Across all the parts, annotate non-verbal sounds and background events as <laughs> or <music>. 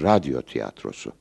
radyo tiyatrosu.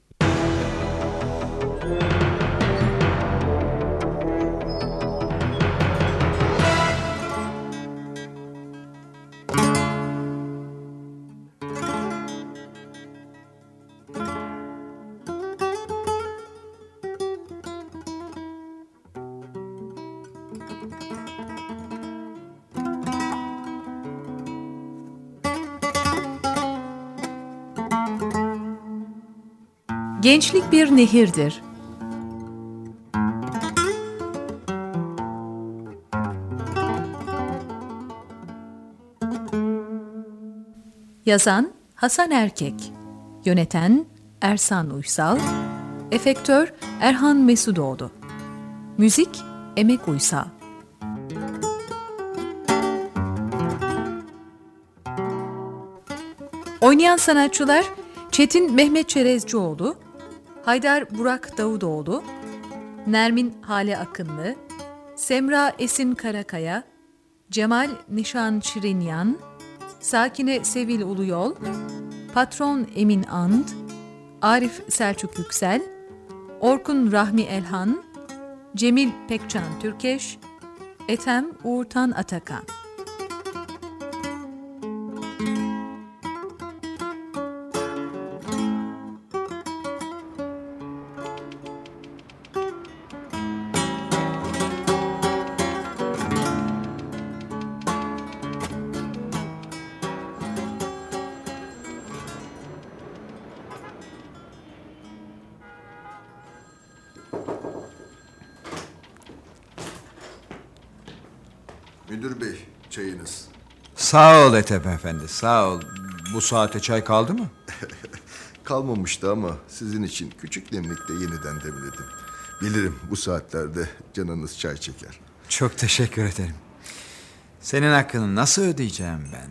Gençlik bir nehirdir. Yazan Hasan Erkek Yöneten Ersan Uysal Efektör Erhan Mesudoğlu Müzik Emek Uysal Oynayan sanatçılar Çetin Mehmet Çerezcioğlu, Haydar Burak Davutoğlu, Nermin Hale Akınlı, Semra Esin Karakaya, Cemal Nişan Şirinyan, Sakine Sevil Uluyol, Patron Emin And, Arif Selçuk Yüksel, Orkun Rahmi Elhan, Cemil Pekcan Türkeş, Ethem Uğurtan Atakan. Müdür bey, çayınız. Sağ ol Etep Efendi, sağ ol. Bu saate çay kaldı mı? <laughs> Kalmamıştı ama sizin için küçük demlikte yeniden demledim. Bilirim bu saatlerde canınız çay çeker. Çok teşekkür ederim. Senin hakkını nasıl ödeyeceğim ben?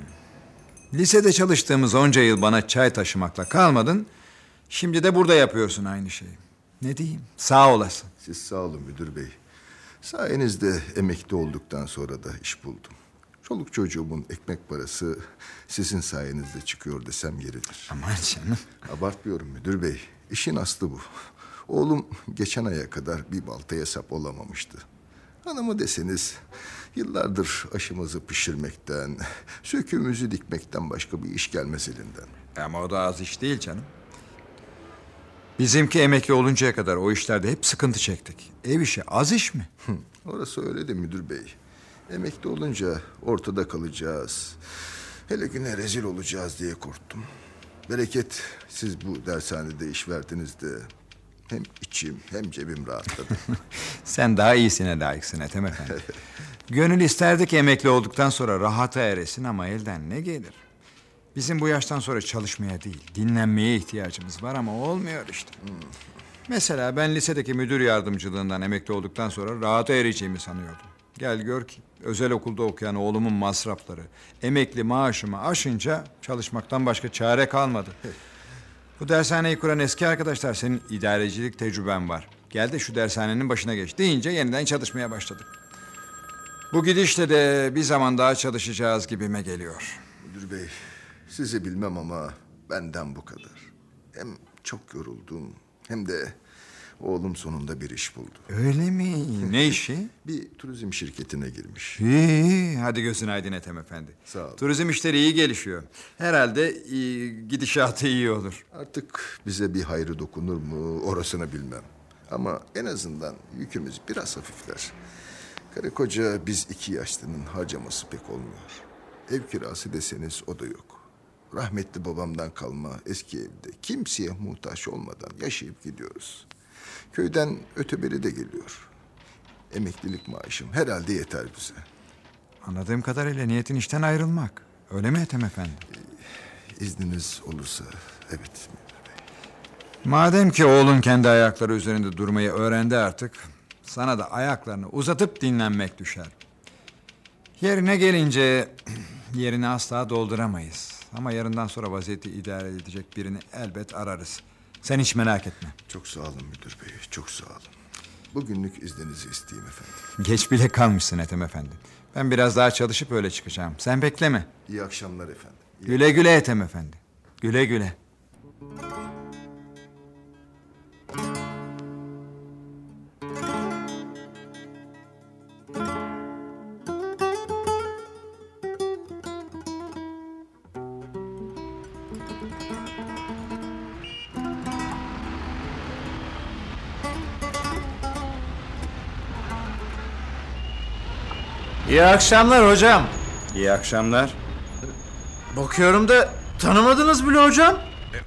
Lisede çalıştığımız onca yıl bana çay taşımakla kalmadın. Şimdi de burada yapıyorsun aynı şeyi. Ne diyeyim? Sağ olasın. Siz sağ olun müdür bey. Sayenizde emekli olduktan sonra da iş buldum. Çoluk çocuğumun ekmek parası sizin sayenizde çıkıyor desem yeridir. Aman canım. Abartmıyorum müdür bey. İşin aslı bu. Oğlum geçen aya kadar bir baltaya sap olamamıştı. Hanımı deseniz yıllardır aşımızı pişirmekten, söküğümüzü dikmekten başka bir iş gelmez elinden. Ama o da az iş değil canım. Bizimki emekli oluncaya kadar o işlerde hep sıkıntı çektik. Ev işi az iş mi? Orası öyle de müdür bey. Emekli olunca ortada kalacağız. Hele güne rezil olacağız diye korktum. Bereket siz bu dershanede iş verdiniz de hem içim hem cebim rahatladı. <laughs> Sen daha iyisine layıksın Ethem Efendi. <laughs> Gönül isterdi ki emekli olduktan sonra rahata eresin ama elden ne gelir? Bizim bu yaştan sonra çalışmaya değil, dinlenmeye ihtiyacımız var ama olmuyor işte. Mesela ben lisedeki müdür yardımcılığından emekli olduktan sonra rahata ereceğimi sanıyordum. Gel gör ki özel okulda okuyan oğlumun masrafları, emekli maaşımı aşınca çalışmaktan başka çare kalmadı. Bu dershaneyi kuran eski arkadaşlar senin idarecilik tecrüben var. Gel de şu dershanenin başına geç deyince yeniden çalışmaya başladık. Bu gidişle de bir zaman daha çalışacağız gibime geliyor. müdür bey sizi bilmem ama benden bu kadar. Hem çok yoruldum hem de oğlum sonunda bir iş buldu. Öyle mi? Ne <laughs> işi? Bir turizm şirketine girmiş. İyi, iyi. hadi gözün aydın Ethem Efendi. Sağ ol. Turizm işleri iyi gelişiyor. Herhalde iyi, gidişatı iyi olur. Artık bize bir hayrı dokunur mu orasını bilmem. Ama en azından yükümüz biraz hafifler. Karı koca biz iki yaşlının harcaması pek olmuyor. Ev kirası deseniz o da yok. Rahmetli babamdan kalma eski evde kimseye muhtaç olmadan yaşayıp gidiyoruz. Köyden öteberi de geliyor. Emeklilik maaşım herhalde yeter bize. Anladığım kadarıyla niyetin işten ayrılmak. Öyle mi Ethem Efendi? İzniniz olursa evet. Madem ki oğlun kendi ayakları üzerinde durmayı öğrendi artık... ...sana da ayaklarını uzatıp dinlenmek düşer. Yerine gelince <clears throat> yerini asla dolduramayız. Ama yarından sonra vaziyeti idare edecek birini elbet ararız. Sen hiç merak etme. Çok sağ olun müdür bey, çok sağ olun. Bugünlük izninizi isteyeyim efendim. Geç bile kalmışsın Ethem Efendi. Ben biraz daha çalışıp öyle çıkacağım. Sen bekleme. İyi akşamlar efendim. İyi Güle güle Ethem Efendi. Güle güle. İyi akşamlar hocam. İyi akşamlar. Bakıyorum da tanımadınız bile hocam.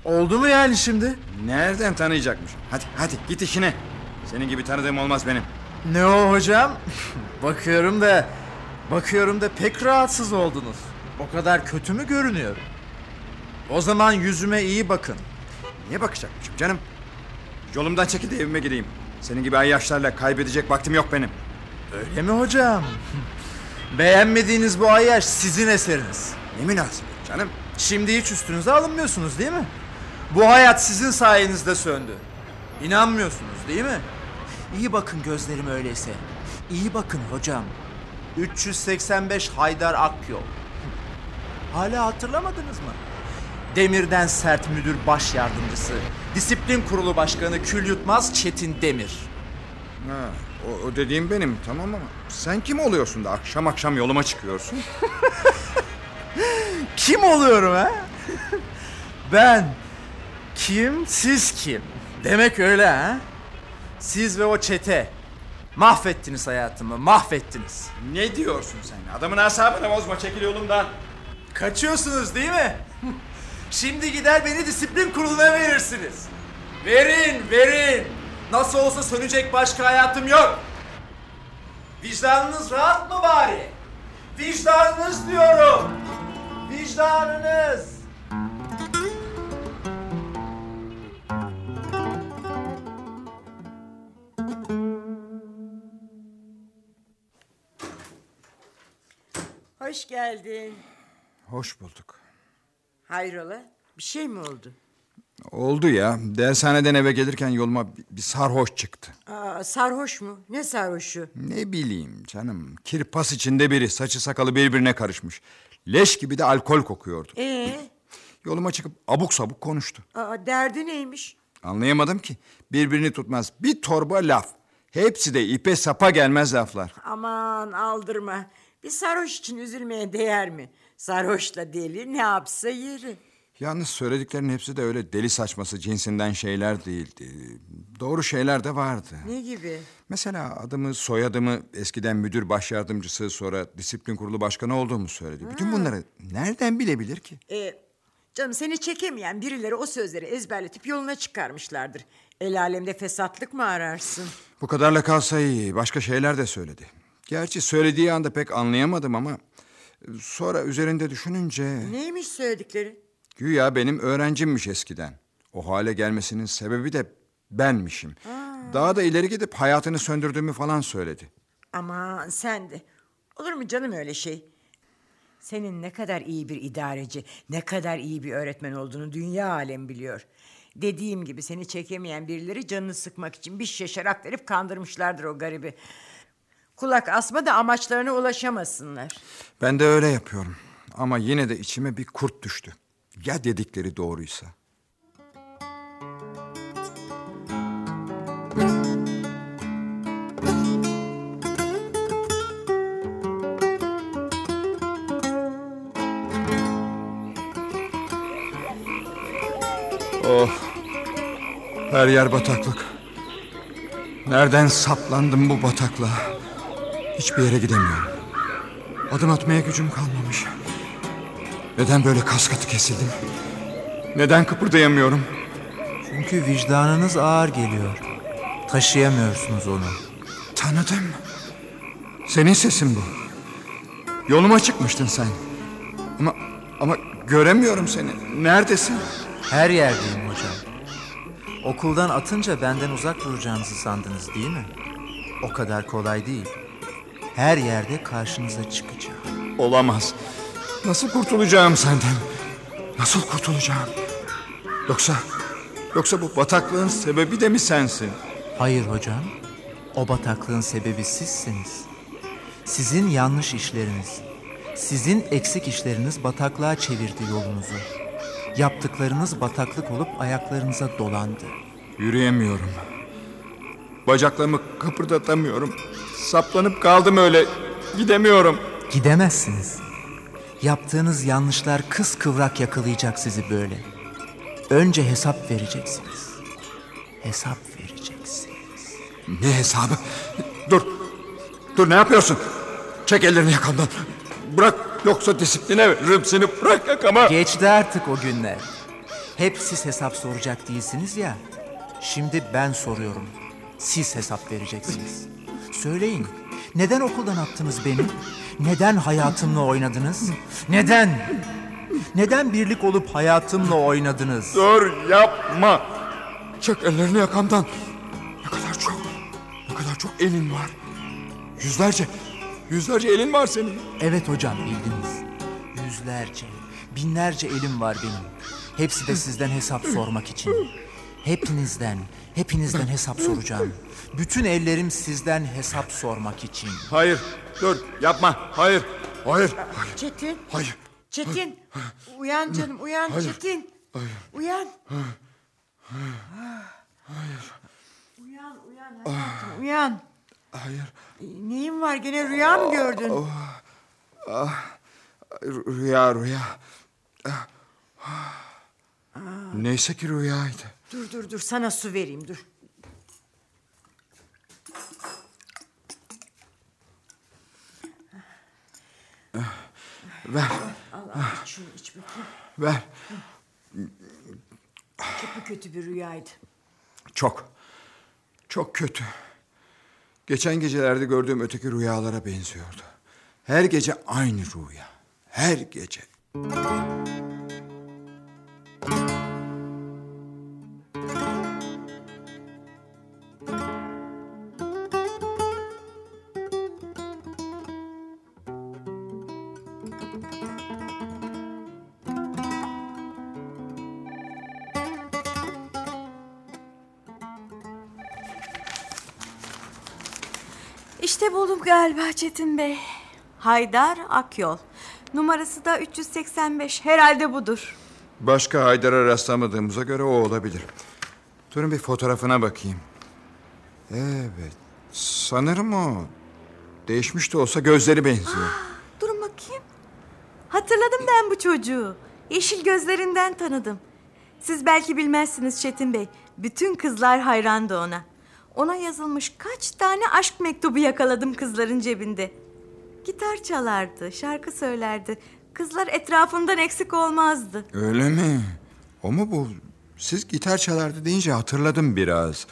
Oldu mu yani şimdi? Nereden tanıyacakmış? Hadi hadi git işine. Senin gibi tanıdığım olmaz benim. Ne o hocam? <laughs> bakıyorum da bakıyorum da pek rahatsız oldunuz. O kadar kötü mü görünüyorum? O zaman yüzüme iyi bakın. Niye bakacakmışım canım? Yolumdan çekil de evime gideyim. Senin gibi ayyaşlarla kaybedecek vaktim yok benim. Öyle mi hocam? <laughs> Beğenmediğiniz bu ayyaş sizin eseriniz. Ne münasebet canım? Şimdi hiç üstünüze alınmıyorsunuz değil mi? Bu hayat sizin sayenizde söndü. İnanmıyorsunuz değil mi? İyi bakın gözlerim öyleyse. İyi bakın hocam. 385 Haydar Akyol. Hala hatırlamadınız mı? Demirden sert müdür baş yardımcısı. Disiplin kurulu başkanı Kül Yutmaz Çetin Demir. Ha, o, o dediğim benim tamam ama sen kim oluyorsun da akşam akşam yoluma çıkıyorsun? <laughs> Kim oluyorum ha? ben. Kim, siz kim? Demek öyle ha? Siz ve o çete. Mahvettiniz hayatımı, mahvettiniz. ne diyorsun sen? Adamın asabını bozma çekil yolumdan. Kaçıyorsunuz değil mi? Şimdi gider beni disiplin kuruluna verirsiniz. Verin, verin. Nasıl olsa sönecek başka hayatım yok. Vicdanınız rahat mı bari? Vicdanınız diyorum. Vicdanınız. Hoş geldin. Hoş bulduk. Hayrola? Bir şey mi oldu? Oldu ya. Dershaneden eve gelirken yoluma bir, sarhoş çıktı. Aa, sarhoş mu? Ne sarhoşu? Ne bileyim canım. Kirpas içinde biri. Saçı sakalı birbirine karışmış. Leş gibi de alkol kokuyordu. Ee, <clears throat> Yoluma çıkıp abuk sabuk konuştu. aa, derdi neymiş? Anlayamadım ki. Birbirini tutmaz. Bir torba laf. Hepsi de ipe sapa gelmez laflar. Aman aldırma. Bir sarhoş için üzülmeye değer mi? Sarhoşla deli ne yapsa yeri. Yalnız söylediklerinin hepsi de öyle deli saçması cinsinden şeyler değildi. Doğru şeyler de vardı. Ne gibi? Mesela adımı, soyadımı, eskiden müdür baş yardımcısı, sonra disiplin kurulu başkanı olduğumu söyledi. Bütün bunları nereden bilebilir ki? Ee, canım seni çekemeyen birileri o sözleri ezberletip yoluna çıkarmışlardır. El alemde fesatlık mı ararsın? Bu kadarla kalsa iyi. Başka şeyler de söyledi. Gerçi söylediği anda pek anlayamadım ama... ...sonra üzerinde düşününce... Neymiş söyledikleri? Güya benim öğrencimmiş eskiden. O hale gelmesinin sebebi de benmişim. Daha da ileri gidip hayatını söndürdüğümü falan söyledi. Aman sen de. Olur mu canım öyle şey? Senin ne kadar iyi bir idareci, ne kadar iyi bir öğretmen olduğunu dünya alem biliyor. Dediğim gibi seni çekemeyen birileri canını sıkmak için bir şişe şarap verip kandırmışlardır o garibi. Kulak asma da amaçlarına ulaşamasınlar. Ben de öyle yapıyorum. Ama yine de içime bir kurt düştü. Ya dedikleri doğruysa? Oh. Her yer bataklık. Nereden saplandım bu bataklığa? Hiçbir yere gidemiyorum. Adım atmaya gücüm kalmamış. Neden böyle kaskatı kesildim? Neden kıpırdayamıyorum? Çünkü vicdanınız ağır geliyor. Taşıyamıyorsunuz onu. Tanıdım. Senin sesin bu. Yoluma çıkmıştın sen. Ama ama göremiyorum seni. Neredesin? Her yerdeyim hocam. Okuldan atınca benden uzak duracağınızı sandınız değil mi? O kadar kolay değil. Her yerde karşınıza çıkacağım. Olamaz. Nasıl kurtulacağım senden? Nasıl kurtulacağım? Yoksa yoksa bu bataklığın sebebi de mi sensin? Hayır hocam. O bataklığın sebebi sizsiniz. Sizin yanlış işleriniz, sizin eksik işleriniz bataklığa çevirdi yolunuzu. Yaptıklarınız bataklık olup ayaklarınıza dolandı. Yürüyemiyorum. Bacaklarımı kıpırdatamıyorum. Saplanıp kaldım öyle. Gidemiyorum. Gidemezsiniz. Yaptığınız yanlışlar kıskıvrak yakalayacak sizi böyle. Önce hesap vereceksiniz. Hesap vereceksiniz. Ne hesabı? Dur. Dur ne yapıyorsun? Çek ellerini yakamdan. Bırak yoksa disipline veririm seni. Bırak yakamı. Geçti artık o günler. Hep siz hesap soracak değilsiniz ya. Şimdi ben soruyorum. Siz hesap vereceksiniz. Söyleyin. Neden okuldan attınız beni? Neden hayatımla oynadınız? Neden? Neden birlik olup hayatımla oynadınız? Dur yapma. Çek ellerini yakamdan. Ne kadar çok, ne kadar çok elin var. Yüzlerce, yüzlerce elin var senin. Evet hocam bildiniz. Yüzlerce, binlerce elim var benim. Hepsi de sizden hesap sormak için. Hepinizden, hepinizden hesap soracağım. Bütün ellerim sizden hesap sormak için. Hayır, dur yapma. Hayır, hayır, Çetin. hayır. Çetin. Uyan canım uyan Çetin. Uyan. Uyan uyan hayatım uyan. Hayır. Neyin var gene rüya mı gördün? Rü- Rüya, rüya. Ah, ah. Neyse ki rüyaydı. Dur dur dur sana su vereyim dur. Ver, Al al iç şunu iç bakayım. ver. Çok mu kötü bir rüyaydı? Çok, çok kötü. Geçen gecelerde gördüğüm öteki rüyalara benziyordu. Her gece aynı rüya. Her gece. Galiba Çetin Bey. Haydar Akyol. Numarası da 385. Herhalde budur. Başka Haydar'a rastlamadığımıza göre o olabilir. Durun bir fotoğrafına bakayım. Evet, sanırım o. Değişmiş de olsa gözleri benziyor. Durun bakayım. Hatırladım ben bu çocuğu. Yeşil gözlerinden tanıdım. Siz belki bilmezsiniz Çetin Bey. Bütün kızlar hayrandı ona. Ona yazılmış kaç tane aşk mektubu yakaladım kızların cebinde. Gitar çalardı, şarkı söylerdi. Kızlar etrafından eksik olmazdı. Öyle mi? O mu bu? Siz gitar çalardı deyince hatırladım biraz.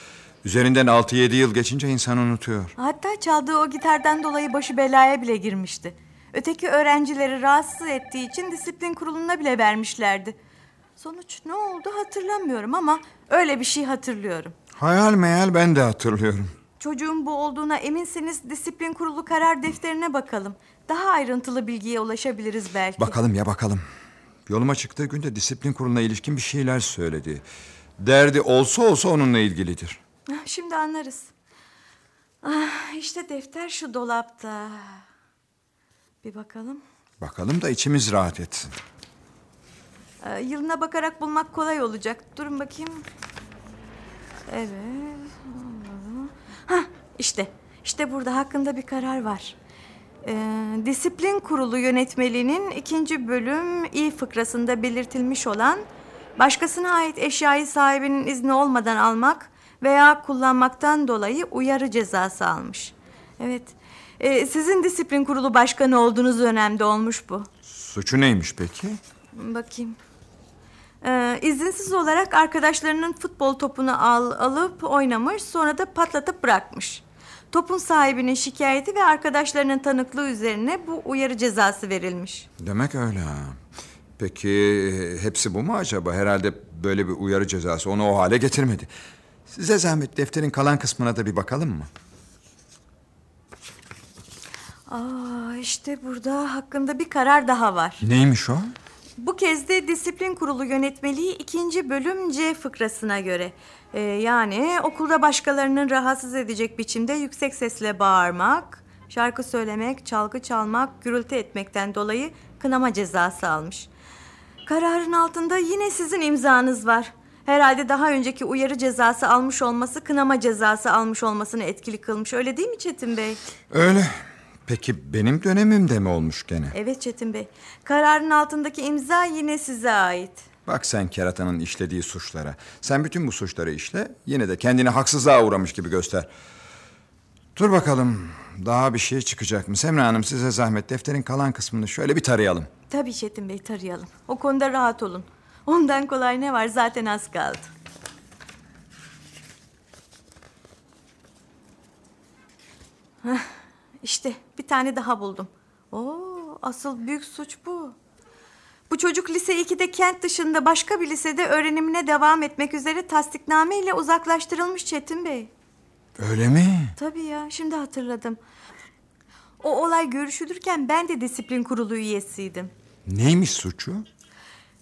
Üzerinden 6-7 yıl geçince insan unutuyor. Hatta çaldığı o gitardan dolayı başı belaya bile girmişti. Öteki öğrencileri rahatsız ettiği için disiplin kuruluna bile vermişlerdi. Sonuç ne oldu hatırlamıyorum ama öyle bir şey hatırlıyorum. Hayal meyal ben de hatırlıyorum. Çocuğun bu olduğuna eminseniz disiplin kurulu karar defterine bakalım. Daha ayrıntılı bilgiye ulaşabiliriz belki. Bakalım ya bakalım. Yoluma çıktığı günde disiplin kuruluna ilişkin bir şeyler söyledi. Derdi olsa olsa onunla ilgilidir. Ah, Şimdi anlarız. Ah, işte defter şu dolapta. Bir bakalım. Bakalım da içimiz rahat etsin. Ee, yılına bakarak bulmak kolay olacak. Durun bakayım. Evet. Hah işte. İşte burada hakkında bir karar var. Ee, Disiplin Kurulu yönetmeliğinin ikinci bölüm i fıkrasında belirtilmiş olan başkasına ait eşyayı sahibinin izni olmadan almak veya kullanmaktan dolayı uyarı cezası almış. Evet. Ee, sizin disiplin kurulu başkanı olduğunuz dönemde olmuş bu. Suçu neymiş peki? Bakayım. Ee, izinsiz olarak arkadaşlarının futbol topunu al, alıp oynamış sonra da patlatıp bırakmış. Topun sahibinin şikayeti ve arkadaşlarının tanıklığı üzerine bu uyarı cezası verilmiş. Demek öyle ha. Peki e, hepsi bu mu acaba? Herhalde böyle bir uyarı cezası onu o hale getirmedi. Size zahmet defterin kalan kısmına da bir bakalım mı? Aa, işte burada hakkında bir karar daha var. Neymiş o? Bu kez de disiplin kurulu yönetmeliği ikinci bölüm C fıkrasına göre. Ee, yani okulda başkalarının rahatsız edecek biçimde yüksek sesle bağırmak, şarkı söylemek, çalgı çalmak, gürültü etmekten dolayı kınama cezası almış. Kararın altında yine sizin imzanız var. Herhalde daha önceki uyarı cezası almış olması kınama cezası almış olmasını etkili kılmış. Öyle değil mi Çetin Bey? Öyle. Peki benim dönemimde mi olmuş gene? Evet Çetin Bey. Kararın altındaki imza yine size ait. Bak sen keratanın işlediği suçlara. Sen bütün bu suçları işle, yine de kendini haksızlığa uğramış gibi göster. Dur bakalım daha bir şey çıkacak mı? Semra Hanım size zahmet defterin kalan kısmını şöyle bir tarayalım. Tabii Çetin Bey tarayalım. O konuda rahat olun. Ondan kolay ne var zaten az kaldı. Hah, işte bir tane daha buldum. Oo, asıl büyük suç bu. Bu çocuk lise 2'de kent dışında başka bir lisede öğrenimine devam etmek üzere tasdikname ile uzaklaştırılmış Çetin Bey. Öyle mi? Tabii ya şimdi hatırladım. O olay görüşülürken ben de disiplin kurulu üyesiydim. Neymiş suçu?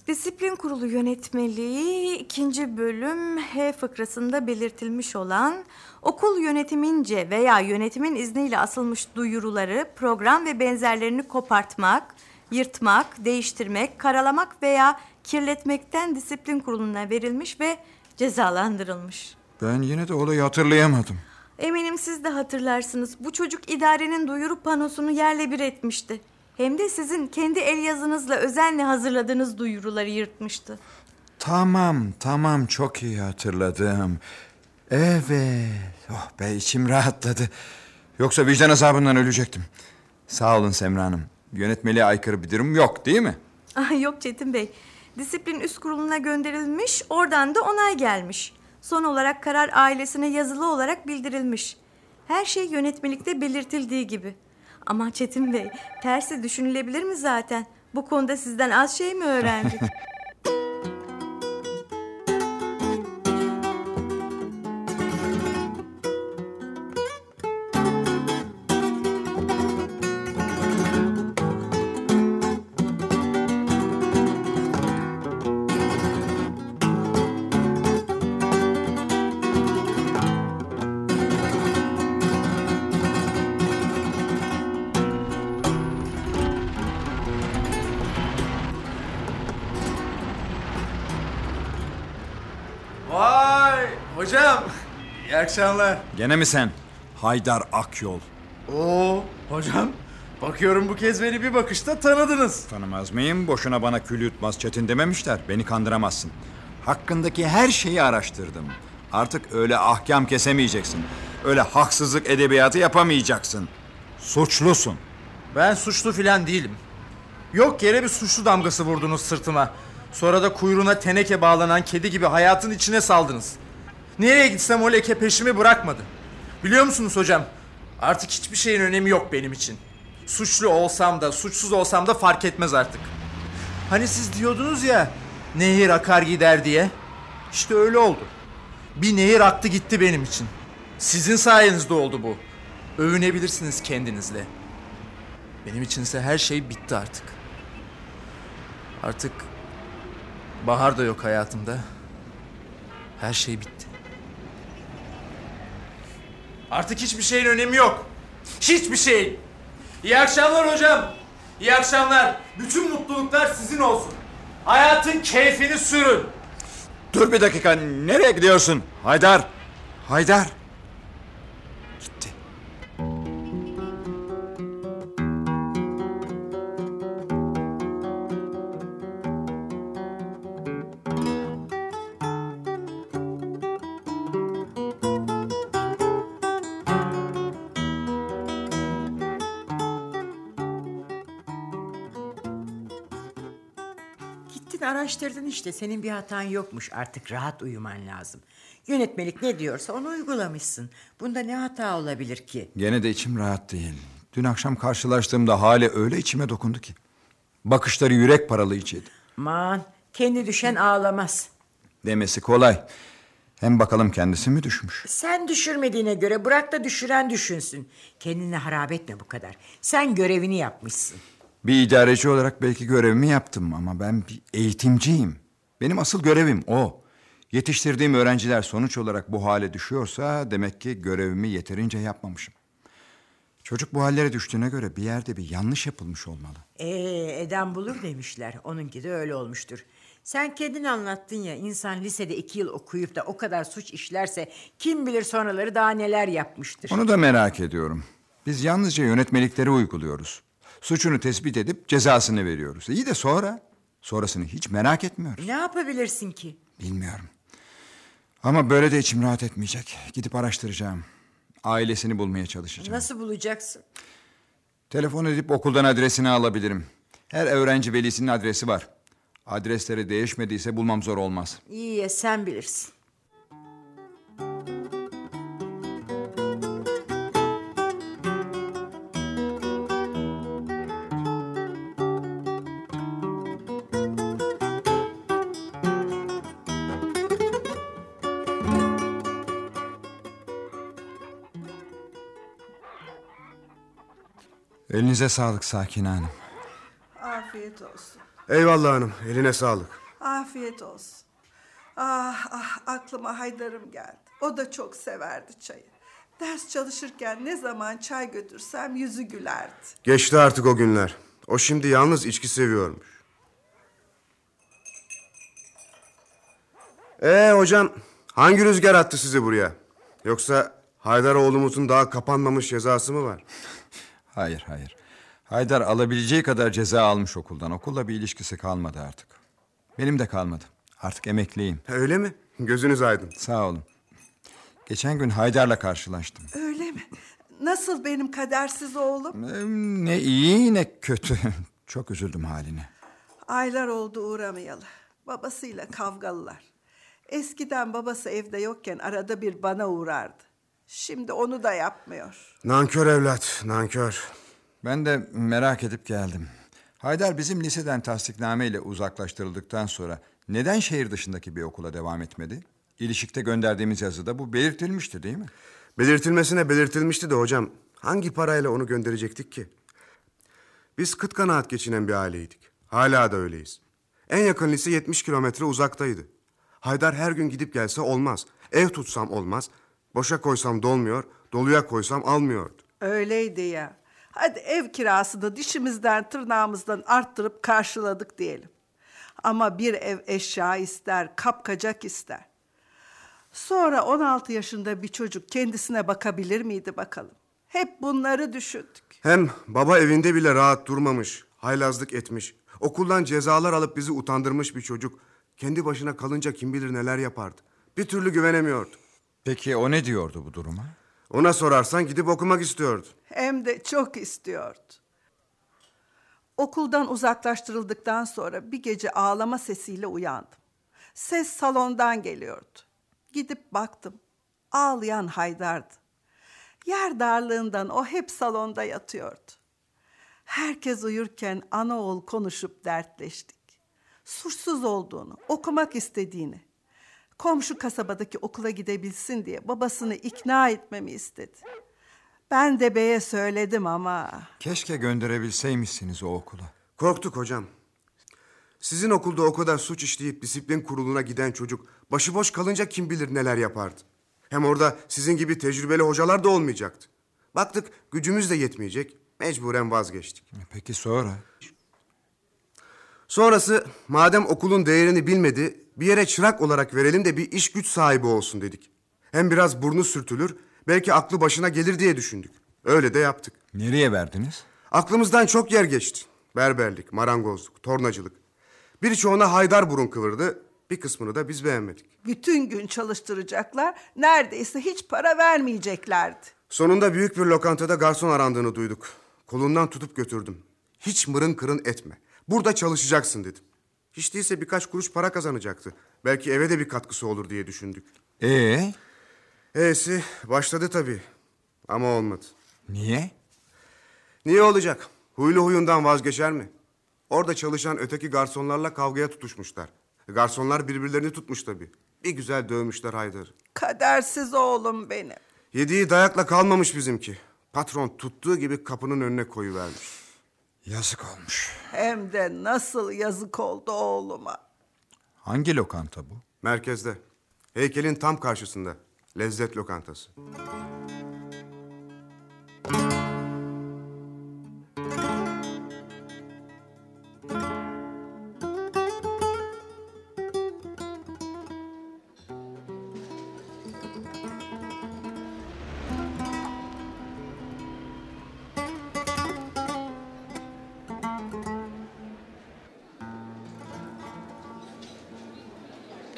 Disiplin Kurulu yönetmeliği ikinci bölüm H fıkrasında belirtilmiş olan okul yönetimince veya yönetimin izniyle asılmış duyuruları, program ve benzerlerini kopartmak, yırtmak, değiştirmek, karalamak veya kirletmekten disiplin kuruluna verilmiş ve cezalandırılmış. Ben yine de olayı hatırlayamadım. Eminim siz de hatırlarsınız. Bu çocuk idarenin duyuru panosunu yerle bir etmişti. Hem de sizin kendi el yazınızla özenle hazırladığınız duyuruları yırtmıştı. Tamam tamam çok iyi hatırladım. Evet. Oh be içim rahatladı. Yoksa vicdan azabından ölecektim. Sağ olun Semra Hanım. Yönetmeliğe aykırı bir durum yok değil mi? Ah, Yok Çetin Bey. Disiplin üst kuruluna gönderilmiş, oradan da onay gelmiş. Son olarak karar ailesine yazılı olarak bildirilmiş. Her şey yönetmelikte belirtildiği gibi. Ama Çetin Bey, tersi düşünülebilir mi zaten? Bu konuda sizden az şey mi öğrendik? <laughs> akşamlar. Gene mi sen? Haydar Akyol. Oo hocam. Bakıyorum bu kez beni bir bakışta tanıdınız. Tanımaz mıyım? Boşuna bana kül yutmaz çetin dememişler. Beni kandıramazsın. Hakkındaki her şeyi araştırdım. Artık öyle ahkam kesemeyeceksin. Öyle haksızlık edebiyatı yapamayacaksın. Suçlusun. Ben suçlu filan değilim. Yok yere bir suçlu damgası vurdunuz sırtıma. Sonra da kuyruğuna teneke bağlanan kedi gibi hayatın içine saldınız. Nereye gitsem o leke peşimi bırakmadı. Biliyor musunuz hocam? Artık hiçbir şeyin önemi yok benim için. Suçlu olsam da suçsuz olsam da fark etmez artık. Hani siz diyordunuz ya nehir akar gider diye. İşte öyle oldu. Bir nehir aktı gitti benim için. Sizin sayenizde oldu bu. Övünebilirsiniz kendinizle. Benim içinse her şey bitti artık. Artık bahar da yok hayatımda. Her şey bitti. Artık hiçbir şeyin önemi yok. Hiçbir şey. İyi akşamlar hocam. İyi akşamlar. Bütün mutluluklar sizin olsun. Hayatın keyfini sürün. Dur bir dakika. Nereye gidiyorsun? Haydar. Haydar. Araştırdın işte. Senin bir hatan yokmuş. Artık rahat uyuman lazım. Yönetmelik ne diyorsa onu uygulamışsın. Bunda ne hata olabilir ki? Gene de içim rahat değil. Dün akşam karşılaştığımda hali öyle içime dokundu ki. Bakışları yürek paralayıcıydı. Aman kendi düşen ağlamaz. Demesi kolay. Hem bakalım kendisi mi düşmüş? Sen düşürmediğine göre bırak da düşüren düşünsün. Kendini harap etme bu kadar. Sen görevini yapmışsın. Bir idareci olarak belki görevimi yaptım ama ben bir eğitimciyim. Benim asıl görevim o. Yetiştirdiğim öğrenciler sonuç olarak bu hale düşüyorsa demek ki görevimi yeterince yapmamışım. Çocuk bu hallere düştüğüne göre bir yerde bir yanlış yapılmış olmalı. Ee, eden bulur demişler. Onunki de öyle olmuştur. Sen kendin anlattın ya insan lisede iki yıl okuyup da o kadar suç işlerse kim bilir sonraları daha neler yapmıştır. Onu da merak ediyorum. Biz yalnızca yönetmelikleri uyguluyoruz. Suçunu tespit edip cezasını veriyoruz. İyi de sonra? Sonrasını hiç merak etmiyoruz. Ne yapabilirsin ki? Bilmiyorum. Ama böyle de içim rahat etmeyecek. Gidip araştıracağım. Ailesini bulmaya çalışacağım. Nasıl bulacaksın? Telefon edip okuldan adresini alabilirim. Her öğrenci velisinin adresi var. Adresleri değişmediyse bulmam zor olmaz. İyi ya sen bilirsin. Elinize sağlık Sakine Hanım. Afiyet olsun. Eyvallah hanım, eline sağlık. Afiyet olsun. Ah ah aklıma Haydar'ım geldi. O da çok severdi çayı. Ders çalışırken ne zaman çay götürsem yüzü gülerdi. Geçti artık o günler. O şimdi yalnız içki seviyormuş. Ee hocam, hangi rüzgar attı sizi buraya? Yoksa Haydar oğlumuzun daha kapanmamış cezası mı var? Hayır hayır. Haydar alabileceği kadar ceza almış okuldan. Okulla bir ilişkisi kalmadı artık. Benim de kalmadı. Artık emekliyim. Öyle mi? Gözünüz aydın. Sağ olun. Geçen gün Haydar'la karşılaştım. Öyle mi? Nasıl benim kadersiz oğlum? Ee, Ne iyi ne kötü. <laughs> Çok üzüldüm haline. Aylar oldu uğramayalı. Babasıyla kavgalılar. Eskiden babası evde yokken arada bir bana uğrardı. Şimdi onu da yapmıyor. Nankör evlat, nankör. Ben de merak edip geldim. Haydar bizim liseden tasdikname ile uzaklaştırıldıktan sonra neden şehir dışındaki bir okula devam etmedi? İlişikte gönderdiğimiz yazıda bu belirtilmişti değil mi? Belirtilmesine belirtilmişti de hocam. Hangi parayla onu gönderecektik ki? Biz kıt kanaat geçinen bir aileydik. Hala da öyleyiz. En yakın lise 70 kilometre uzaktaydı. Haydar her gün gidip gelse olmaz. Ev tutsam olmaz. Boşa koysam dolmuyor, doluya koysam almıyordu. Öyleydi ya. Hadi ev kirasını dişimizden tırnağımızdan arttırıp karşıladık diyelim. Ama bir ev eşya ister, kapkacak ister. Sonra 16 yaşında bir çocuk kendisine bakabilir miydi bakalım? Hep bunları düşündük. Hem baba evinde bile rahat durmamış, haylazlık etmiş. Okuldan cezalar alıp bizi utandırmış bir çocuk. Kendi başına kalınca kim bilir neler yapardı. Bir türlü güvenemiyordu. Peki o ne diyordu bu duruma? Ona sorarsan gidip okumak istiyordu. Hem de çok istiyordu. Okuldan uzaklaştırıldıktan sonra bir gece ağlama sesiyle uyandım. Ses salondan geliyordu. Gidip baktım. Ağlayan Haydar'dı. Yer darlığından o hep salonda yatıyordu. Herkes uyurken ana oğul konuşup dertleştik. Suçsuz olduğunu, okumak istediğini, komşu kasabadaki okula gidebilsin diye babasını ikna etmemi istedi. Ben de beye söyledim ama Keşke gönderebilseymişsiniz o okula. Korktuk hocam. Sizin okulda o kadar suç işleyip disiplin kuruluna giden çocuk başıboş kalınca kim bilir neler yapardı. Hem orada sizin gibi tecrübeli hocalar da olmayacaktı. Baktık gücümüz de yetmeyecek. Mecburen vazgeçtik. Peki sonra? Sonrası madem okulun değerini bilmedi bir yere çırak olarak verelim de bir iş güç sahibi olsun dedik. Hem biraz burnu sürtülür belki aklı başına gelir diye düşündük. Öyle de yaptık. Nereye verdiniz? Aklımızdan çok yer geçti. Berberlik, marangozluk, tornacılık. Birçoğuna haydar burun kıvırdı. Bir kısmını da biz beğenmedik. bütün gün çalıştıracaklar, neredeyse hiç para vermeyeceklerdi. Sonunda büyük bir lokantada garson arandığını duyduk. Kolundan tutup götürdüm. Hiç mırın kırın etme. Burada çalışacaksın dedim. Hiç değilse birkaç kuruş para kazanacaktı. Belki eve de bir katkısı olur diye düşündük. Ee, E'si başladı tabii. Ama olmadı. niye? Niye olacak? Huylu huyundan vazgeçer mi? Orada çalışan öteki garsonlarla kavgaya tutuşmuşlar. Garsonlar birbirlerini tutmuş tabii. Bir güzel dövmüşler Haydar'ı. Kadersiz oğlum benim. Yediği dayakla kalmamış bizimki. Patron tuttuğu gibi kapının önüne koyuvermiş. Yazık olmuş. Hem de nasıl yazık oldu oğluma. Hangi lokanta bu? Merkezde. Heykelin tam karşısında. Lezzet lokantası.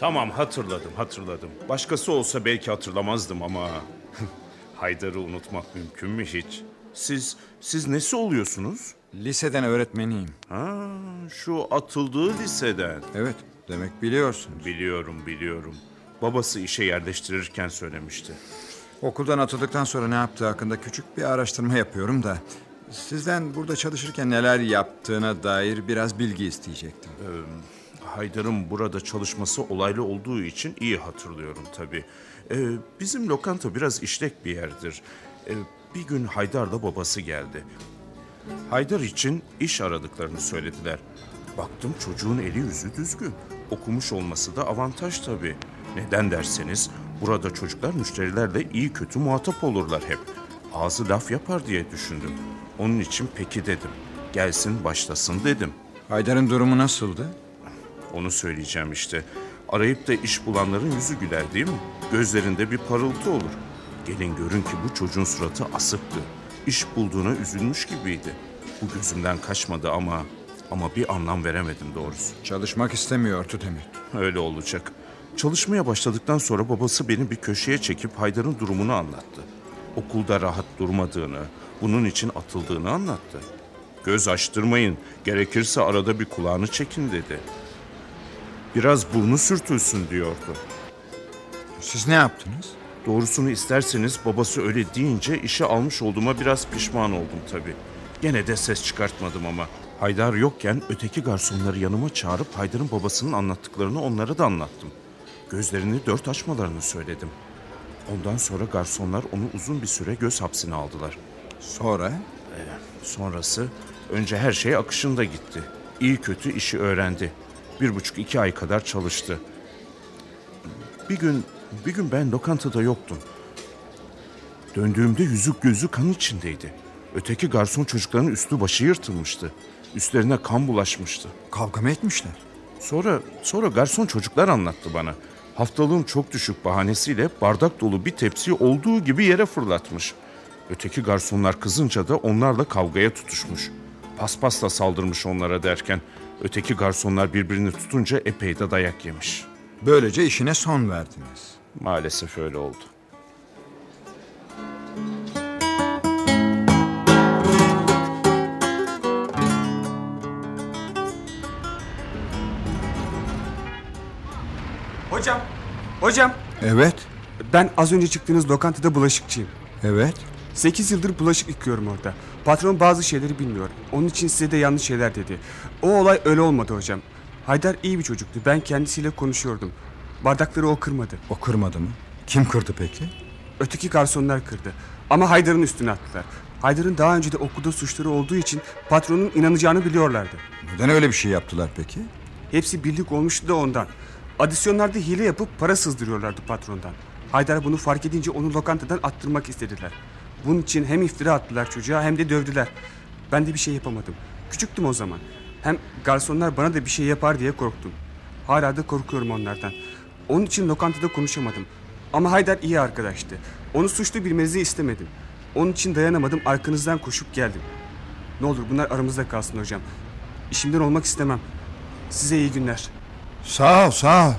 Tamam hatırladım hatırladım. Başkası olsa belki hatırlamazdım ama... <laughs> Haydar'ı unutmak mümkün mü hiç? Siz, siz nesi oluyorsunuz? Liseden öğretmeniyim. Ha, şu atıldığı liseden. Evet, demek biliyorsun. Biliyorum, biliyorum. Babası işe yerleştirirken söylemişti. Okuldan atıldıktan sonra ne yaptığı hakkında küçük bir araştırma yapıyorum da... Sizden burada çalışırken neler yaptığına dair biraz bilgi isteyecektim. Haydar'ın burada çalışması olaylı olduğu için iyi hatırlıyorum tabii. Ee, bizim lokanta biraz işlek bir yerdir. Ee, bir gün Haydar'la babası geldi. Haydar için iş aradıklarını söylediler. Baktım çocuğun eli yüzü düzgün. Okumuş olması da avantaj tabii. Neden derseniz burada çocuklar müşterilerle iyi kötü muhatap olurlar hep. Ağzı laf yapar diye düşündüm. Onun için peki dedim. Gelsin başlasın dedim. Haydar'ın durumu nasıldı? Onu söyleyeceğim işte. Arayıp da iş bulanların yüzü güler değil mi? Gözlerinde bir parıltı olur. Gelin görün ki bu çocuğun suratı asıktı. İş bulduğuna üzülmüş gibiydi. Bu gözümden kaçmadı ama ama bir anlam veremedim doğrusu. Çalışmak istemiyordu demek. Öyle olacak. Çalışmaya başladıktan sonra babası beni bir köşeye çekip Haydar'ın durumunu anlattı. Okulda rahat durmadığını, bunun için atıldığını anlattı. Göz açtırmayın, gerekirse arada bir kulağını çekin dedi. Biraz burnu sürtülsün diyordu. Siz ne yaptınız? Doğrusunu isterseniz babası öyle deyince işe almış olduğuma biraz pişman oldum tabii. Gene de ses çıkartmadım ama. Haydar yokken öteki garsonları yanıma çağırıp Haydar'ın babasının anlattıklarını onlara da anlattım. Gözlerini dört açmalarını söyledim. Ondan sonra garsonlar onu uzun bir süre göz hapsine aldılar. Sonra? Sonrası önce her şey akışında gitti. İyi kötü işi öğrendi. Bir buçuk iki ay kadar çalıştı. Bir gün, bir gün ben lokantada yoktum. Döndüğümde yüzük gözü kan içindeydi. Öteki garson çocukların üstü başı yırtılmıştı. Üstlerine kan bulaşmıştı. Kavga mı etmişler? Sonra sonra garson çocuklar anlattı bana. Haftalığım çok düşük bahanesiyle bardak dolu bir tepsiyi olduğu gibi yere fırlatmış. Öteki garsonlar kızınca da onlarla kavgaya tutuşmuş. Paspasla saldırmış onlara derken öteki garsonlar birbirini tutunca epey de dayak yemiş. Böylece işine son verdiniz. Maalesef öyle oldu. Hocam, hocam. Evet, Ben az önce çıktığınız lokantada bulaşıkçıyım. evet. 8 yıldır bulaşık yıkıyorum orada. Patron bazı şeyleri bilmiyor. Onun için size de yanlış şeyler dedi. O olay öyle olmadı hocam. Haydar iyi bir çocuktu. Ben kendisiyle konuşuyordum. Bardakları o kırmadı. O kırmadı mı? Kim kırdı peki? Öteki garsonlar kırdı. Ama Haydar'ın üstüne attılar. Haydar'ın daha önce de okulda suçları olduğu için patronun inanacağını biliyorlardı. Neden öyle bir şey yaptılar peki? Hepsi birlik olmuştu da ondan. Adisyonlarda hile yapıp para sızdırıyorlardı patrondan. Haydar bunu fark edince onu lokantadan attırmak istediler. Bunun için hem iftira attılar çocuğa hem de dövdüler. Ben de bir şey yapamadım. Küçüktüm o zaman. Hem garsonlar bana da bir şey yapar diye korktum. Hala da korkuyorum onlardan. Onun için lokantada konuşamadım. Ama Haydar iyi arkadaştı. Onu suçlu bilmenizi istemedim. Onun için dayanamadım arkanızdan koşup geldim. Ne olur bunlar aramızda kalsın hocam. İşimden olmak istemem. Size iyi günler. Sağ ol, sağ ol.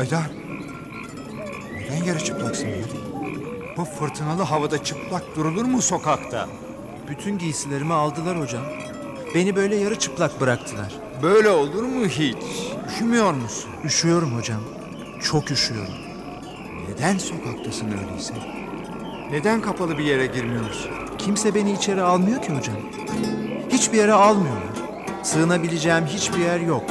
Haydar. Neden yarı çıplaksın böyle? Bu fırtınalı havada çıplak durulur mu sokakta? Bütün giysilerimi aldılar hocam. Beni böyle yarı çıplak bıraktılar. Böyle olur mu hiç? Üşümüyor musun? Üşüyorum hocam. Çok üşüyorum. Neden sokaktasın öyleyse? Neden kapalı bir yere girmiyorsun? Kimse beni içeri almıyor ki hocam. Hiçbir yere almıyorlar. Sığınabileceğim hiçbir yer yok.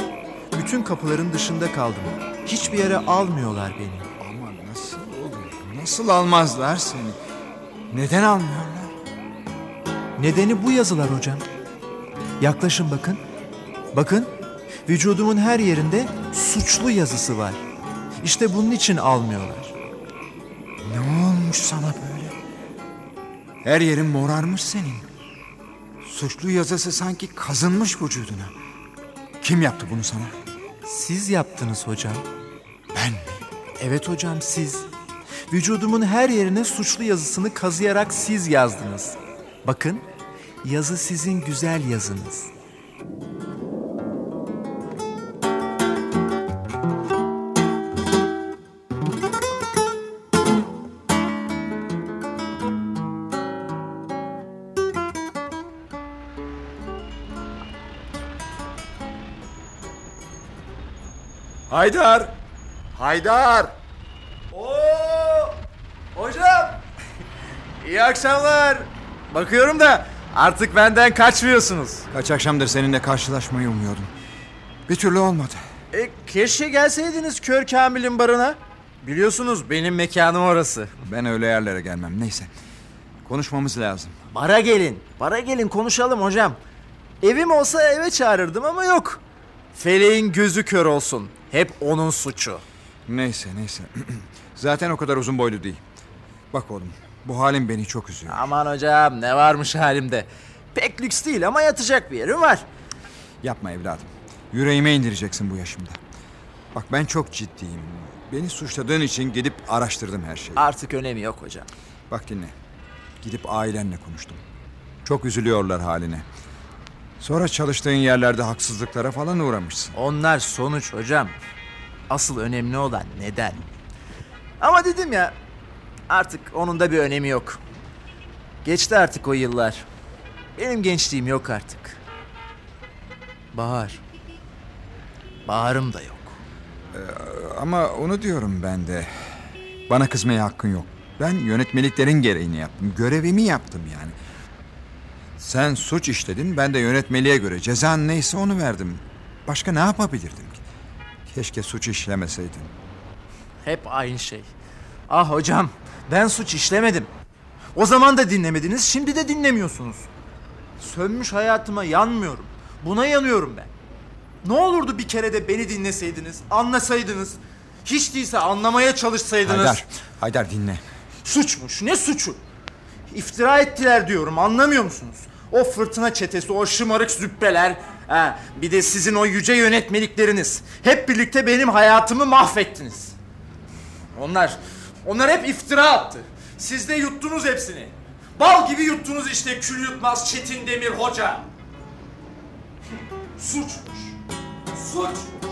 Bütün kapıların dışında kaldım. Hiçbir yere almıyorlar beni. Ama nasıl olur? Nasıl almazlar seni? Neden almıyorlar? Nedeni bu yazılar hocam. Yaklaşın bakın. Bakın. Vücudumun her yerinde suçlu yazısı var. İşte bunun için almıyorlar. Ne olmuş sana böyle? Her yerin morarmış senin. Suçlu yazısı sanki kazınmış vücuduna. Kim yaptı bunu sana? Siz yaptınız hocam. Ben mi? Evet hocam siz. Vücudumun her yerine suçlu yazısını kazıyarak siz yazdınız. Bakın yazı sizin güzel yazınız. Haydar! Haydar! Oo! Hocam! <laughs> İyi akşamlar. Bakıyorum da artık benden kaçmıyorsunuz. Kaç akşamdır seninle karşılaşmayı umuyordum. Bir türlü olmadı. E, keşke gelseydiniz Kör Kamil'in barına. Biliyorsunuz benim mekanım orası. Ben öyle yerlere gelmem. Neyse. Konuşmamız lazım. Bara gelin. Bara gelin konuşalım hocam. Evim olsa eve çağırırdım ama yok. Feleğin gözü kör olsun. Hep onun suçu. Neyse neyse. <clears throat> Zaten o kadar uzun boylu değil. Bak oğlum bu halim beni çok üzüyor. Aman hocam ne varmış halimde. Pek lüks değil ama yatacak bir yerim var. Yapma evladım. Yüreğime indireceksin bu yaşımda. Bak ben çok ciddiyim. Beni suçladığın için gidip araştırdım her şeyi. Artık önemi yok hocam. Bak dinle. Gidip ailenle konuştum. Çok üzülüyorlar haline. Sonra çalıştığın yerlerde haksızlıklara falan uğramışsın. Onlar sonuç hocam. Asıl önemli olan neden. Ama dedim ya artık onun da bir önemi yok. Geçti artık o yıllar. Benim gençliğim yok artık. Bahar. Baharım da yok. Ama onu diyorum ben de. Bana kızmaya hakkın yok. Ben yönetmeliklerin gereğini yaptım. Görevimi yaptım yani. Sen suç işledin, ben de yönetmeliğe göre cezan neyse onu verdim. Başka ne yapabilirdim? Keşke suç işlemeseydin. Hep aynı şey. Ah hocam ben suç işlemedim. O zaman da dinlemediniz şimdi de dinlemiyorsunuz. Sönmüş hayatıma yanmıyorum. Buna yanıyorum ben. Ne olurdu bir kere de beni dinleseydiniz, anlasaydınız. Hiç değilse anlamaya çalışsaydınız. Haydar, Haydar dinle. Suçmuş. Ne suçu? İftira ettiler diyorum. Anlamıyor musunuz? O fırtına çetesi, o şımarık züppeler. Ha, bir de sizin o yüce yönetmelikleriniz. Hep birlikte benim hayatımı mahvettiniz. Onlar, onlar hep iftira attı. Siz de yuttunuz hepsini. Bal gibi yuttunuz işte kül yutmaz Çetin Demir Hoca. Suçmuş. Suçmuş.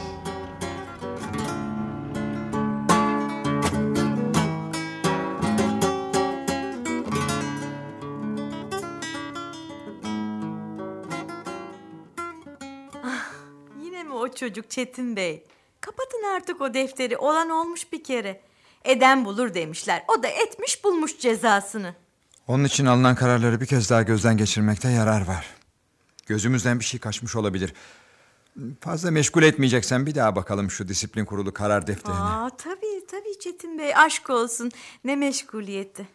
Çocuk Çetin Bey? Kapatın artık o defteri. Olan olmuş bir kere. Eden bulur demişler. O da etmiş bulmuş cezasını. Onun için alınan kararları bir kez daha gözden geçirmekte yarar var. Gözümüzden bir şey kaçmış olabilir. Fazla meşgul etmeyeceksen bir daha bakalım şu disiplin kurulu karar defterine. Aa, tabii tabii Çetin Bey aşk olsun. Ne meşguliyeti.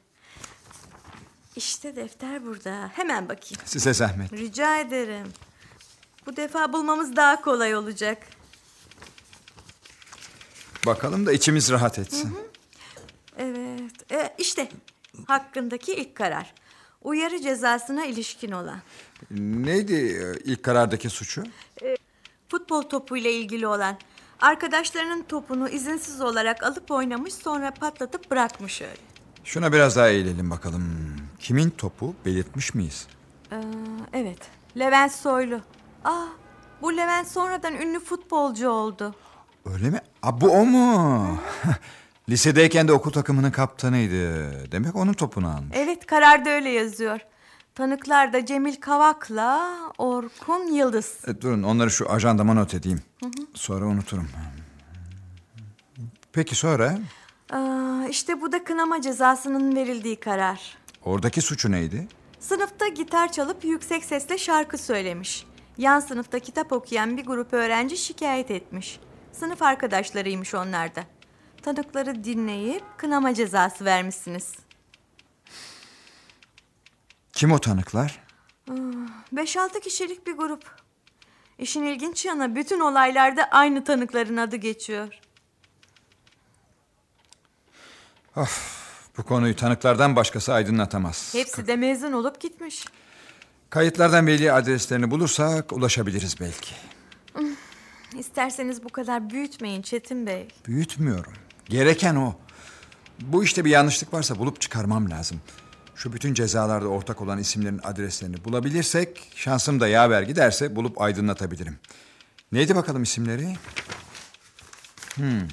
İşte defter burada. Hemen bakayım. Size zahmet. Rica ederim. Bu defa bulmamız daha kolay olacak. Bakalım da içimiz rahat etsin. Evet. E, işte hakkındaki ilk karar. Uyarı cezasına ilişkin olan. Neydi e, ilk karardaki suçu? Futbol topuyla ilgili olan. Arkadaşlarının topunu izinsiz olarak alıp oynamış sonra patlatıp bırakmış öyle. Şuna biraz daha eğilelim bakalım. Kimin topu belirtmiş miyiz? Ee, evet. Levent Soylu. Aa, bu Levent sonradan ünlü futbolcu oldu. Öyle mi? Aa, bu o mu? <laughs> Lisedeyken de okul takımının kaptanıydı. Demek onun topunu almış. Evet kararda öyle yazıyor. Tanıklar da Cemil Kavak'la Orkun Yıldız. E, durun onları şu ajandama not edeyim. Sonra unuturum. Peki sonra? Aa, işte bu da kınama cezasının verildiği karar. Oradaki suçu neydi? Sınıfta gitar çalıp yüksek sesle şarkı söylemiş. Yan sınıfta kitap okuyan bir grup öğrenci şikayet etmiş. Sınıf arkadaşlarıymış onlar da. Tanıkları dinleyip kınama cezası vermişsiniz. Kim o tanıklar? 5-6 kişilik bir grup. İşin ilginç yanı bütün olaylarda aynı tanıkların adı geçiyor. Bu konuyu tanıklardan başkası aydınlatamaz. Hepsi de mezun olup gitmiş. Kayıtlardan belli adreslerini bulursak ulaşabiliriz belki. <laughs> İsterseniz bu kadar büyütmeyin Çetin Bey. Büyütmüyorum. Gereken o. Bu işte bir yanlışlık varsa bulup çıkarmam lazım. Şu bütün cezalarda ortak olan isimlerin adreslerini bulabilirsek... ...şansım da yaver giderse bulup aydınlatabilirim. Neydi bakalım isimleri? Hmm.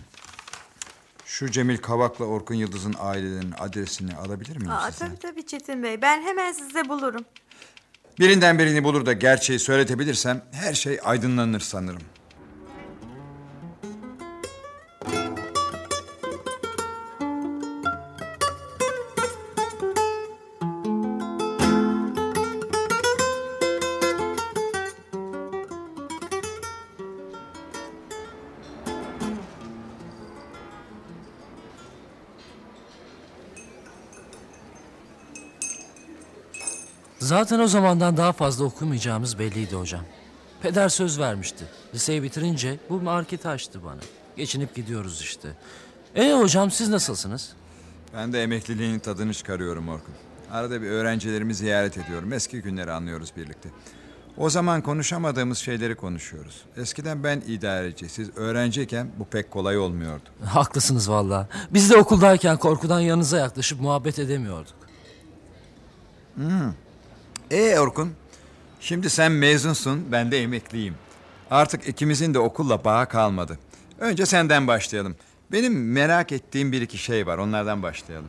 Şu Cemil Kavak'la Orkun Yıldız'ın ailelerinin adresini alabilir miyim Aa, sizden? tabii tabii Çetin Bey. Ben hemen size bulurum. Birinden birini bulur da gerçeği söyletebilirsem... ...her şey aydınlanır sanırım. Zaten o zamandan daha fazla okumayacağımız belliydi hocam. Peder söz vermişti. Liseyi bitirince bu marketi açtı bana. Geçinip gidiyoruz işte. E hocam siz nasılsınız? Ben de emekliliğin tadını çıkarıyorum Orkun. Arada bir öğrencilerimi ziyaret ediyorum. Eski günleri anlıyoruz birlikte. O zaman konuşamadığımız şeyleri konuşuyoruz. Eskiden ben idareci, siz öğrenciyken bu pek kolay olmuyordu. <laughs> Haklısınız valla. Biz de okuldayken korkudan yanınıza yaklaşıp muhabbet edemiyorduk. E Orkun, şimdi sen mezunsun, ben de emekliyim. Artık ikimizin de okulla bağı kalmadı. Önce senden başlayalım. Benim merak ettiğim bir iki şey var, onlardan başlayalım.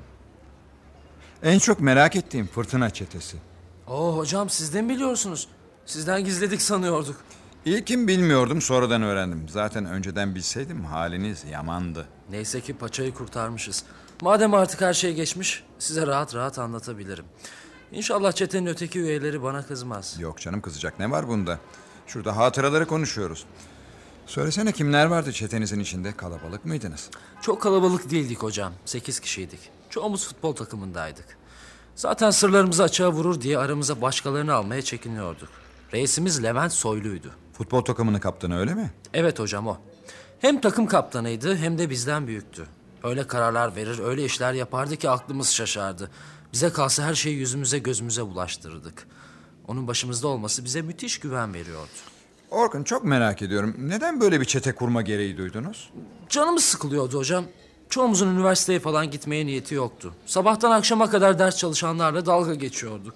En çok merak ettiğim fırtına çetesi. Oo hocam siz de mi biliyorsunuz? Sizden gizledik sanıyorduk. İlkin bilmiyordum, sonradan öğrendim. Zaten önceden bilseydim haliniz yamandı. Neyse ki paçayı kurtarmışız. Madem artık her şey geçmiş, size rahat rahat anlatabilirim. İnşallah çetenin öteki üyeleri bana kızmaz. Yok canım kızacak ne var bunda? Şurada hatıraları konuşuyoruz. Söylesene kimler vardı çetenizin içinde? Kalabalık mıydınız? Çok kalabalık değildik hocam. Sekiz kişiydik. Çoğumuz futbol takımındaydık. Zaten sırlarımızı açığa vurur diye aramıza başkalarını almaya çekiniyorduk. Reisimiz Levent Soylu'ydu. Futbol takımını kaptanı öyle mi? Evet hocam o. Hem takım kaptanıydı hem de bizden büyüktü. Öyle kararlar verir, öyle işler yapardı ki aklımız şaşardı. Bize kalsa her şeyi yüzümüze gözümüze bulaştırırdık. Onun başımızda olması bize müthiş güven veriyordu. Orkun çok merak ediyorum. Neden böyle bir çete kurma gereği duydunuz? Canımız sıkılıyordu hocam. Çoğumuzun üniversiteye falan gitmeye niyeti yoktu. Sabahtan akşama kadar ders çalışanlarla dalga geçiyorduk.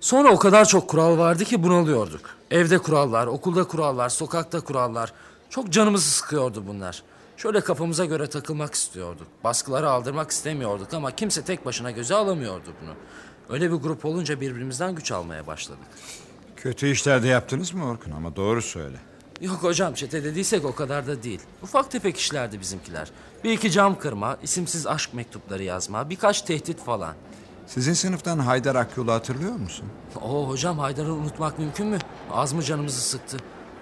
Sonra o kadar çok kural vardı ki bunalıyorduk. Evde kurallar, okulda kurallar, sokakta kurallar. Çok canımızı sıkıyordu bunlar. Şöyle kafamıza göre takılmak istiyorduk. Baskıları aldırmak istemiyorduk ama kimse tek başına göze alamıyordu bunu. Öyle bir grup olunca birbirimizden güç almaya başladık. Kötü işler de yaptınız mı Orkun? Ama doğru söyle. Yok hocam çete dediysek o kadar da değil. Ufak tefek işlerdi bizimkiler. Bir iki cam kırma, isimsiz aşk mektupları yazma, birkaç tehdit falan. Sizin sınıftan Haydar Akyol'u hatırlıyor musun? Oo hocam Haydar'ı unutmak mümkün mü? Az mı canımızı sıktı?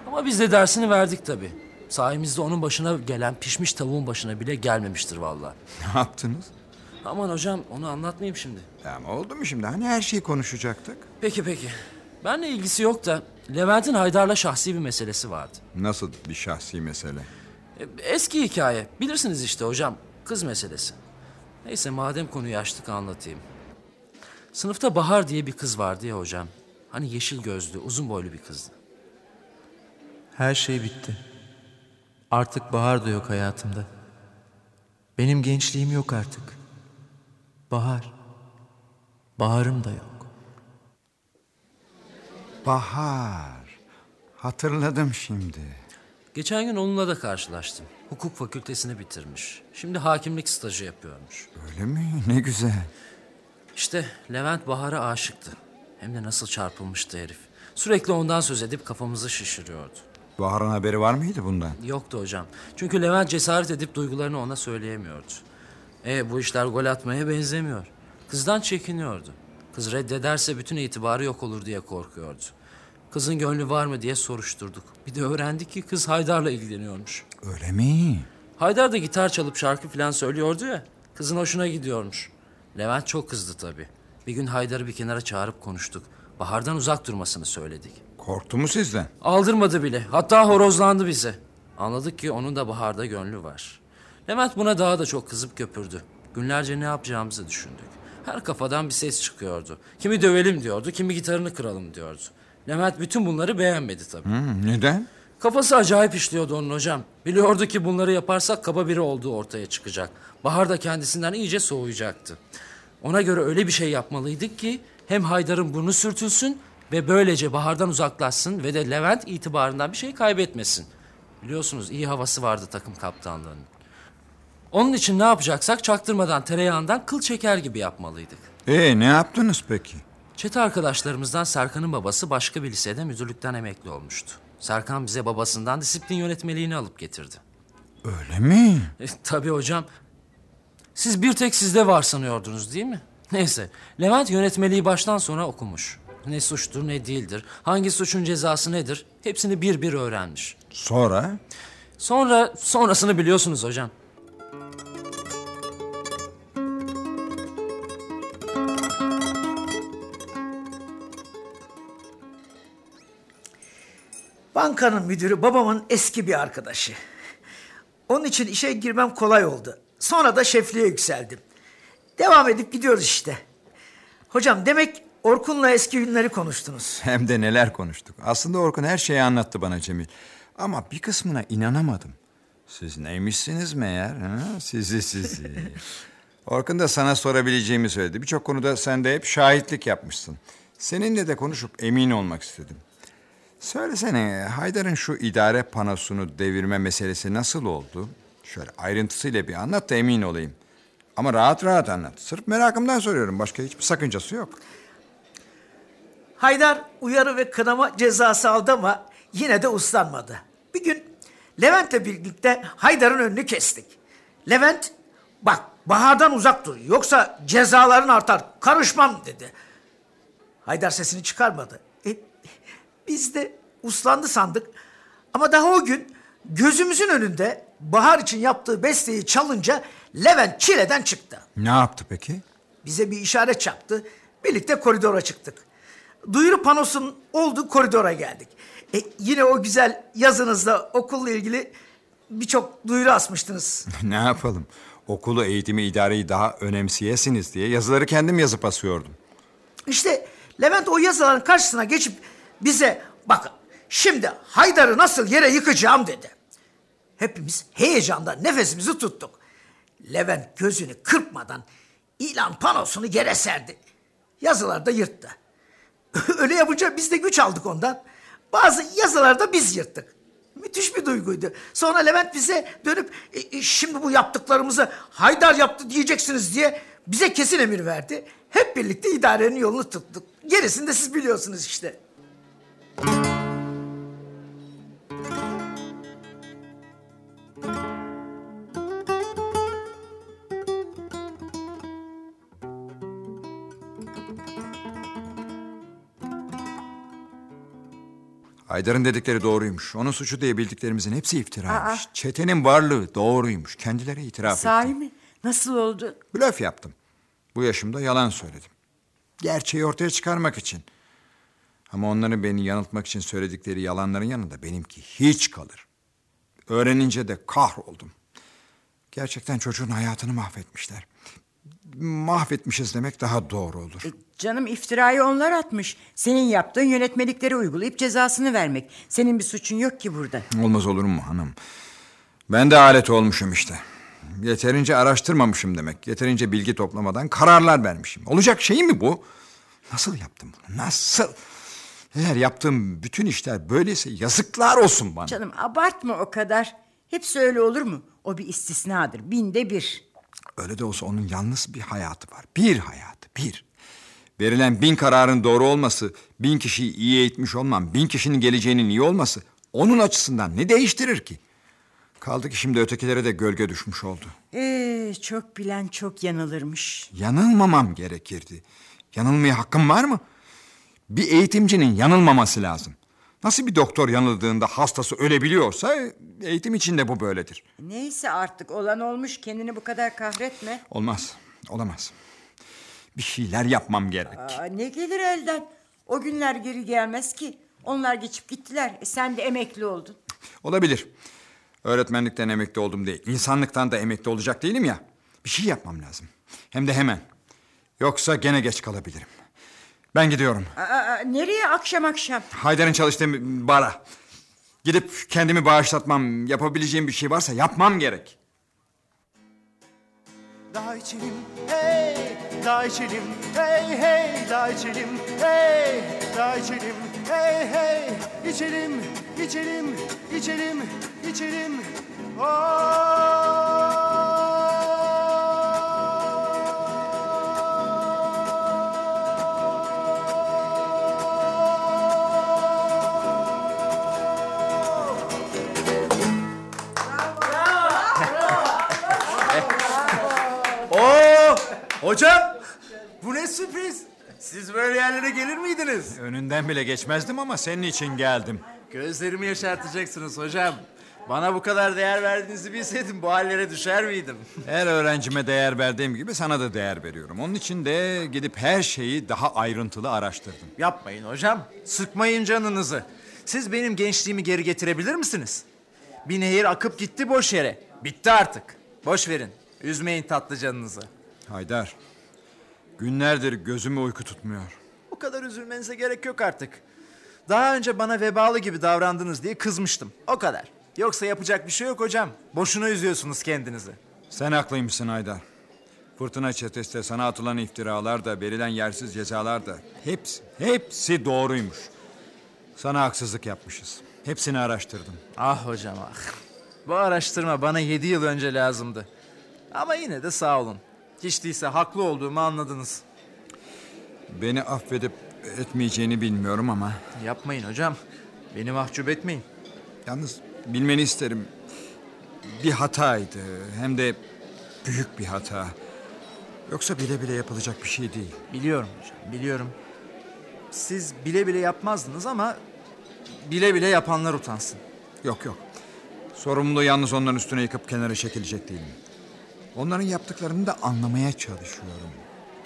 Ama biz de dersini verdik tabii. Sayemizde onun başına gelen pişmiş tavuğun başına bile gelmemiştir vallahi. Ne yaptınız? Aman hocam onu anlatmayayım şimdi. Ama oldu mu şimdi? Hani her şeyi konuşacaktık? Peki peki. Benle ilgisi yok da Levent'in Haydar'la şahsi bir meselesi vardı. Nasıl bir şahsi mesele? E, Eski hikaye. Bilirsiniz işte hocam. Kız meselesi. Neyse madem konuyu açtık anlatayım. Sınıfta Bahar diye bir kız vardı ya hocam. Hani yeşil gözlü, uzun boylu bir kızdı. Her şey bitti. Artık bahar da yok hayatımda. Benim gençliğim yok artık. Bahar. Baharım da yok. Bahar. Hatırladım şimdi. Geçen gün onunla da karşılaştım. Hukuk fakültesini bitirmiş. Şimdi hakimlik stajı yapıyormuş. Öyle mi? Ne güzel. İşte Levent Bahar'a aşıktı. Hem de nasıl çarpılmıştı herif. Sürekli ondan söz edip kafamızı şişiriyordu. Bahar'ın haberi var mıydı bundan? Yoktu hocam. Çünkü Levent cesaret edip duygularını ona söyleyemiyordu. E bu işler gol atmaya benzemiyor. Kızdan çekiniyordu. Kız reddederse bütün itibarı yok olur diye korkuyordu. Kızın gönlü var mı diye soruşturduk. Bir de öğrendik ki kız Haydar'la ilgileniyormuş. Öyle mi? Haydar da gitar çalıp şarkı falan söylüyordu ya. Kızın hoşuna gidiyormuş. Levent çok kızdı tabii. Bir gün Haydar'ı bir kenara çağırıp konuştuk. Bahar'dan uzak durmasını söyledik. Korktu mu sizden? Aldırmadı bile. Hatta horozlandı bize. Anladık ki onun da Bahar'da gönlü var. Levent buna daha da çok kızıp köpürdü. Günlerce ne yapacağımızı düşündük. Her kafadan bir ses çıkıyordu. Kimi dövelim diyordu, kimi gitarını kıralım diyordu. Levent bütün bunları beğenmedi tabii. Hmm, neden? Kafası acayip işliyordu onun hocam. Biliyordu ki bunları yaparsak kaba biri olduğu ortaya çıkacak. Bahar da kendisinden iyice soğuyacaktı. Ona göre öyle bir şey yapmalıydık ki hem Haydar'ın burnu sürtülsün ve böylece Bahar'dan uzaklaşsın ve de Levent itibarından bir şey kaybetmesin. Biliyorsunuz iyi havası vardı takım kaptanlığının. Onun için ne yapacaksak çaktırmadan tereyağından kıl çeker gibi yapmalıydık. Ee ne yaptınız peki? Çete arkadaşlarımızdan Serkan'ın babası başka bir lisede müdürlükten emekli olmuştu. Serkan bize babasından disiplin yönetmeliğini alıp getirdi. Öyle mi? E, tabii hocam. Siz bir tek sizde var sanıyordunuz değil mi? Neyse, Levent yönetmeliği baştan sona okumuş. Ne suçtur ne değildir, hangi suçun cezası nedir hepsini bir bir öğrenmiş. Sonra? Sonra, sonrasını biliyorsunuz hocam. Bankanın müdürü babamın eski bir arkadaşı. Onun için işe girmem kolay oldu. Sonra da şefliğe yükseldim. Devam edip gidiyoruz işte. Hocam demek Orkun'la eski günleri konuştunuz. <laughs> Hem de neler konuştuk. Aslında Orkun her şeyi anlattı bana Cemil. Ama bir kısmına inanamadım. Siz neymişsiniz meğer? Ha? Sizi sizi. <laughs> Orkun da sana sorabileceğimi söyledi. Birçok konuda sen de hep şahitlik yapmışsın. Seninle de konuşup emin olmak istedim. Söylesene Haydar'ın şu idare panosunu devirme meselesi nasıl oldu? Şöyle ayrıntısıyla bir anlat da emin olayım. Ama rahat rahat anlat. Sırf merakımdan soruyorum. Başka hiçbir sakıncası yok. Haydar uyarı ve kınama cezası aldı ama yine de uslanmadı. Bir gün Levent'le birlikte Haydar'ın önünü kestik. Levent bak Bahar'dan uzak dur yoksa cezaların artar karışmam dedi. Haydar sesini çıkarmadı. E, biz de uslandı sandık ama daha o gün gözümüzün önünde Bahar için yaptığı besteyi çalınca Levent çileden çıktı. Ne yaptı peki? Bize bir işaret çaktı. Birlikte koridora çıktık. Duyuru panosunun olduğu koridora geldik. E, yine o güzel yazınızda okulla ilgili birçok duyuru asmıştınız. <laughs> ne yapalım? Okulu, eğitimi, idareyi daha önemseyesiniz diye yazıları kendim yazıp asıyordum. İşte Levent o yazıların karşısına geçip bize bakın şimdi Haydar'ı nasıl yere yıkacağım dedi. Hepimiz heyecandan nefesimizi tuttuk. Levent gözünü kırpmadan ilan panosunu yere serdi. Yazılar da yırttı. <laughs> Öyle yapınca biz de güç aldık ondan. Bazı yazılarda biz yırttık. Müthiş bir duyguydu. Sonra Levent bize dönüp "E, e, şimdi bu yaptıklarımızı Haydar yaptı diyeceksiniz diye bize kesin emir verdi. Hep birlikte idarenin yolunu tuttuk. Gerisini de siz biliyorsunuz işte. Haydar'ın dedikleri doğruymuş. Onun suçu diye bildiklerimizin hepsi iftiraymış. Çetenin varlığı doğruymuş. Kendileri itiraf Sahi etti. mi? Nasıl oldu? Blöf yaptım. Bu yaşımda yalan söyledim. Gerçeği ortaya çıkarmak için. Ama onların beni yanıltmak için söyledikleri yalanların yanında benimki hiç kalır. Öğrenince de kahroldum. Gerçekten çocuğun hayatını mahvetmişler. Mahvetmişiz demek daha doğru olur. E, canım iftirayı onlar atmış. Senin yaptığın yönetmelikleri uygulayıp cezasını vermek. Senin bir suçun yok ki burada. Olmaz olur mu hanım? Ben de alet olmuşum işte. Yeterince araştırmamışım demek. Yeterince bilgi toplamadan kararlar vermişim. Olacak şey mi bu? Nasıl yaptım bunu? Nasıl? Eğer yaptığım bütün işler böyleyse yazıklar olsun bana. Canım abartma o kadar. Hepsi öyle olur mu? O bir istisnadır. Binde bir. Öyle de olsa onun yalnız bir hayatı var. Bir hayatı, bir. Verilen bin kararın doğru olması, bin kişiyi iyi eğitmiş olmam, bin kişinin geleceğinin iyi olması... ...onun açısından ne değiştirir ki? Kaldı ki şimdi ötekilere de gölge düşmüş oldu. Ee, çok bilen çok yanılırmış. Yanılmamam gerekirdi. Yanılmaya hakkım var mı? Bir eğitimcinin yanılmaması lazım. Nasıl bir doktor yanıldığında hastası ölebiliyorsa eğitim için de bu böyledir. Neyse artık olan olmuş. Kendini bu kadar kahretme. Olmaz, olamaz. Bir şeyler yapmam gerek. Aa, ne gelir elden? O günler geri gelmez ki. Onlar geçip gittiler. E, sen de emekli oldun. Olabilir. Öğretmenlikten emekli oldum değil. İnsanlıktan da emekli olacak değilim ya. Bir şey yapmam lazım. Hem de hemen. Yoksa gene geç kalabilirim. Ben gidiyorum. Aa, nereye akşam akşam? Haydar'ın çalıştığı bara. Gidip kendimi bağışlatmam, yapabileceğim bir şey varsa yapmam gerek. Daha içelim hey, daha içelim hey hey, daha içelim hey, daha içelim hey hey, içelim, içelim, içelim, içelim. Oo, hocam. Siz böyle yerlere gelir miydiniz? Önünden bile geçmezdim ama senin için geldim. Gözlerimi yaşartacaksınız hocam. Bana bu kadar değer verdiğinizi bilseydim bu hallere düşer miydim? <laughs> Her öğrencime değer verdiğim gibi sana da değer veriyorum. Onun için de gidip her şeyi daha ayrıntılı araştırdım. Yapmayın hocam. Sıkmayın canınızı. Siz benim gençliğimi geri getirebilir misiniz? Bir nehir akıp gitti boş yere. Bitti artık. Boş verin. Üzmeyin tatlı canınızı. Haydar, günlerdir gözüme uyku tutmuyor. O kadar üzülmenize gerek yok artık. Daha önce bana vebalı gibi davrandınız diye kızmıştım. O kadar. Yoksa yapacak bir şey yok hocam. Boşuna üzüyorsunuz kendinizi. Sen haklıymışsın Haydar. Fırtına çetesi de sana atılan iftiralar da verilen yersiz cezalar da hepsi, hepsi doğruymuş. Sana haksızlık yapmışız. Hepsini araştırdım. Ah hocam ah. Bu araştırma bana yedi yıl önce lazımdı. Ama yine de sağ olun. Hiç değilse haklı olduğumu anladınız. Beni affedip etmeyeceğini bilmiyorum ama... Yapmayın hocam. Beni mahcup etmeyin. Yalnız bilmeni isterim. Bir hataydı. Hem de büyük bir hata. Yoksa bile bile yapılacak bir şey değil. Biliyorum hocam, biliyorum. Siz bile bile yapmazdınız ama bile bile yapanlar utansın. Yok yok. Sorumluluğu yalnız onların üstüne yıkıp kenara çekilecek değilim. Onların yaptıklarını da anlamaya çalışıyorum.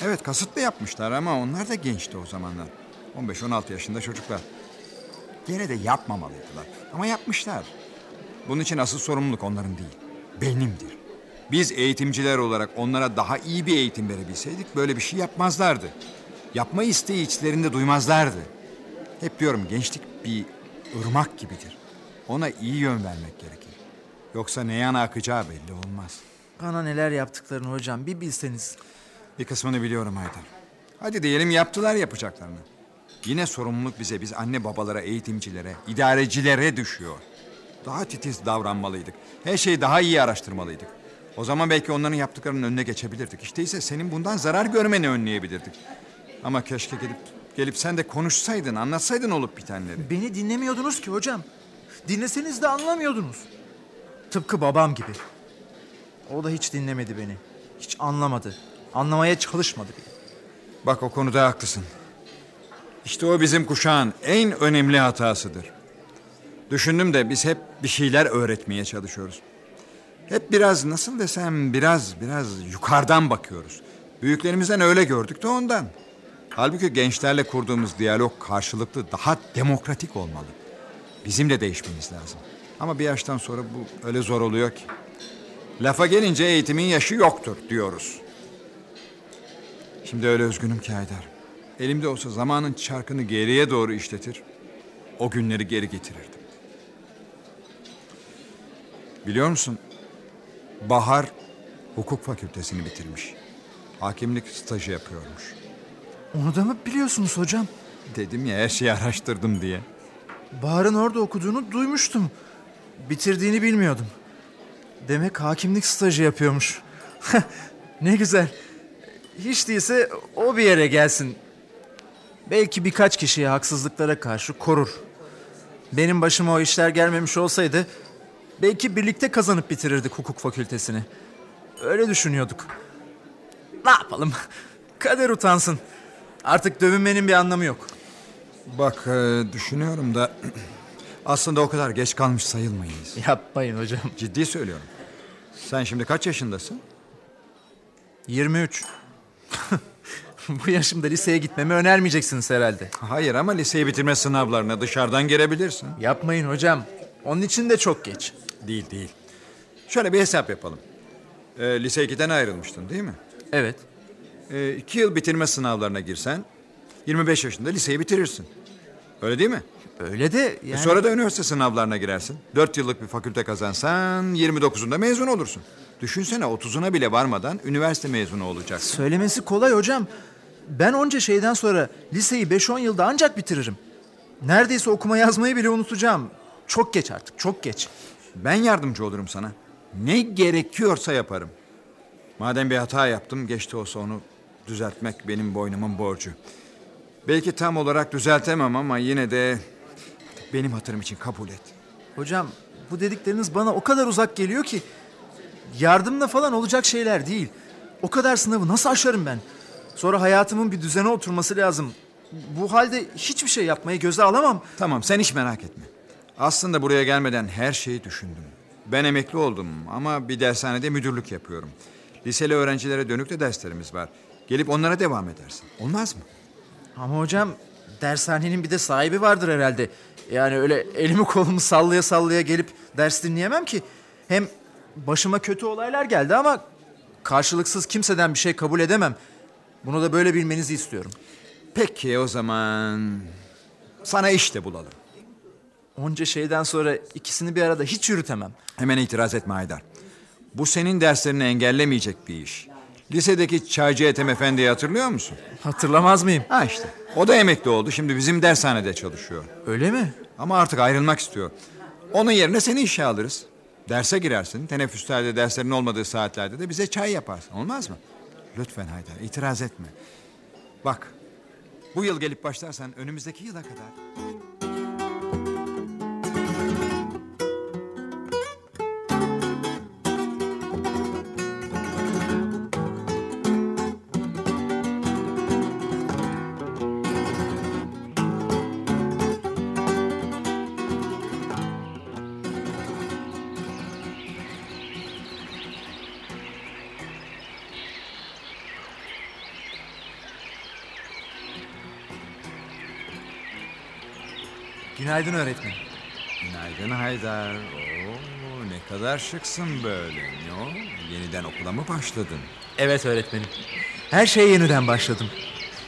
Evet kasıtlı yapmışlar ama onlar da gençti o zamanlar. 15-16 yaşında çocuklar. Gene de yapmamalıydılar. Ama yapmışlar. Bunun için asıl sorumluluk onların değil. Benimdir. Biz eğitimciler olarak onlara daha iyi bir eğitim verebilseydik böyle bir şey yapmazlardı. Yapma isteği içlerinde duymazlardı. Hep diyorum gençlik bir ırmak gibidir. Ona iyi yön vermek gerekir. Yoksa ne yana akacağı belli olmaz. Bana neler yaptıklarını hocam bir bilseniz. Bir kısmını biliyorum Haydar. Hadi diyelim yaptılar yapacaklarını. Yine sorumluluk bize, biz anne babalara, eğitimcilere, idarecilere düşüyor. Daha titiz davranmalıydık. Her şeyi daha iyi araştırmalıydık. O zaman belki onların yaptıklarının önüne geçebilirdik. İşte ise senin bundan zarar görmeni önleyebilirdik. Ama keşke gelip gelip sen de konuşsaydın, anlatsaydın olup bitenleri. Beni dinlemiyordunuz ki hocam. Dinleseniz de anlamıyordunuz. Tıpkı babam gibi. O da hiç dinlemedi beni. Hiç anlamadı. Anlamaya çalışmadı bile. Bak o konuda haklısın. İşte o bizim kuşağın en önemli hatasıdır. Düşündüm de biz hep bir şeyler öğretmeye çalışıyoruz. Hep biraz nasıl desem biraz biraz yukarıdan bakıyoruz. Büyüklerimizden öyle gördük de ondan. Halbuki gençlerle kurduğumuz diyalog karşılıklı daha demokratik olmalı. Bizim de değişmemiz lazım. Ama bir yaştan sonra bu öyle zor oluyor ki. Lafa gelince eğitimin yaşı yoktur diyoruz. Şimdi öyle üzgünüm ki Haydar. Elimde olsa zamanın çarkını geriye doğru işletir. O günleri geri getirirdim. Biliyor musun? Bahar hukuk fakültesini bitirmiş. Hakimlik stajı yapıyormuş. Onu da mı biliyorsunuz hocam? Dedim ya her şeyi araştırdım diye. Bahar'ın orada okuduğunu duymuştum. Bitirdiğini bilmiyordum. Demek hakimlik stajı yapıyormuş. <laughs> ne güzel. Hiç değilse o bir yere gelsin. Belki birkaç kişiyi haksızlıklara karşı korur. Benim başıma o işler gelmemiş olsaydı... ...belki birlikte kazanıp bitirirdik hukuk fakültesini. Öyle düşünüyorduk. Ne yapalım? <laughs> Kader utansın. Artık dövünmenin bir anlamı yok. Bak e, düşünüyorum da... <clears throat> ...aslında o kadar geç kalmış sayılmayız. Yapmayın hocam. Ciddi söylüyorum. Sen şimdi kaç yaşındasın? 23. <laughs> Bu yaşımda liseye gitmemi önermeyeceksiniz herhalde. Hayır ama liseyi bitirme sınavlarına dışarıdan girebilirsin. Yapmayın hocam. Onun için de çok geç. Değil değil. Şöyle bir hesap yapalım. Ee, lise 2'den ayrılmıştın değil mi? Evet. e, iki yıl bitirme sınavlarına girsen 25 yaşında liseyi bitirirsin. Öyle değil mi? Öyle de E yani... sonra da üniversite sınavlarına girersin. 4 yıllık bir fakülte kazansan 29'unda mezun olursun. Düşünsene 30'una bile varmadan üniversite mezunu olacaksın. Söylemesi kolay hocam. Ben onca şeyden sonra liseyi 5-10 yılda ancak bitiririm. Neredeyse okuma yazmayı bile unutacağım. Çok geç artık, çok geç. Ben yardımcı olurum sana. Ne gerekiyorsa yaparım. Madem bir hata yaptım, geçti olsa onu düzeltmek benim boynumun borcu. Belki tam olarak düzeltemem ama yine de benim hatırım için kabul et. Hocam bu dedikleriniz bana o kadar uzak geliyor ki yardımla falan olacak şeyler değil. O kadar sınavı nasıl aşarım ben? Sonra hayatımın bir düzene oturması lazım. Bu halde hiçbir şey yapmayı göze alamam. Tamam sen hiç merak etme. Aslında buraya gelmeden her şeyi düşündüm. Ben emekli oldum ama bir dershanede müdürlük yapıyorum. Liseli öğrencilere dönük de derslerimiz var. Gelip onlara devam edersin. Olmaz mı? Ama hocam dershanenin bir de sahibi vardır herhalde. Yani öyle elimi kolumu sallaya sallaya gelip ders dinleyemem ki. Hem başıma kötü olaylar geldi ama karşılıksız kimseden bir şey kabul edemem. Bunu da böyle bilmenizi istiyorum. Peki o zaman sana iş de bulalım. Onca şeyden sonra ikisini bir arada hiç yürütemem. Hemen itiraz etme Haydar. Bu senin derslerini engellemeyecek bir iş. Lisedeki çaycı Ethem Efendi'yi hatırlıyor musun? Hatırlamaz mıyım? Ha işte. O da emekli oldu. Şimdi bizim dershanede çalışıyor. Öyle mi? Ama artık ayrılmak istiyor. Onun yerine seni işe alırız. Derse girersin. Teneffüslerde derslerin olmadığı saatlerde de bize çay yaparsın. Olmaz mı? Lütfen Haydar itiraz etme. Bak bu yıl gelip başlarsan önümüzdeki yıla kadar... Günaydın öğretmenim. Günaydın Haydar. Oo, ne kadar şıksın böyle. Ne o? Yeniden okula mı başladın? Evet öğretmenim. Her şeye yeniden başladım.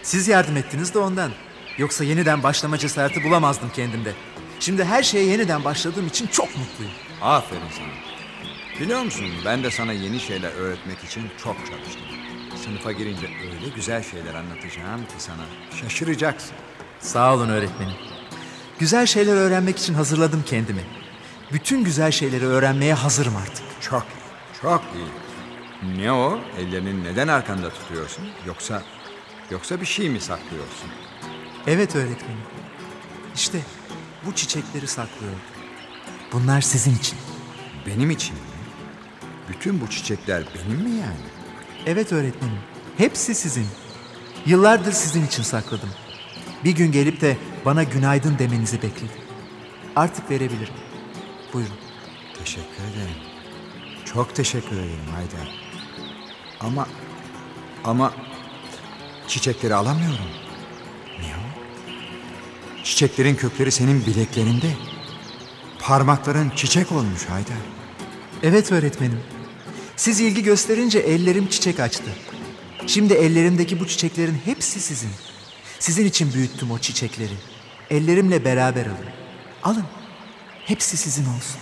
Siz yardım ettiniz de ondan. Yoksa yeniden başlama cesareti bulamazdım kendimde. Şimdi her şeye yeniden başladığım için çok mutluyum. Aferin sana. Biliyor musun ben de sana yeni şeyler öğretmek için çok çalıştım. Sınıfa girince öyle güzel şeyler anlatacağım ki sana şaşıracaksın. Sağ olun öğretmenim. Güzel şeyler öğrenmek için hazırladım kendimi. Bütün güzel şeyleri öğrenmeye hazırım artık. Çok iyi, çok iyi. Ne o? Ellerini neden arkanda tutuyorsun? Yoksa yoksa bir şey mi saklıyorsun? Evet öğretmenim. İşte bu çiçekleri saklıyorum. Bunlar sizin için. Benim için mi? Bütün bu çiçekler benim mi yani? Evet öğretmenim. Hepsi sizin. Yıllardır sizin için sakladım. Bir gün gelip de bana günaydın demenizi bekledim. Artık verebilirim. Buyurun. Teşekkür ederim. Çok teşekkür ederim Haydar. Ama ama çiçekleri alamıyorum. Niye o? Çiçeklerin kökleri senin bileklerinde. Parmakların çiçek olmuş Haydar. Evet öğretmenim. Siz ilgi gösterince ellerim çiçek açtı. Şimdi ellerimdeki bu çiçeklerin hepsi sizin. Sizin için büyüttüm o çiçekleri. Ellerimle beraber alın. Alın. Hepsi sizin olsun.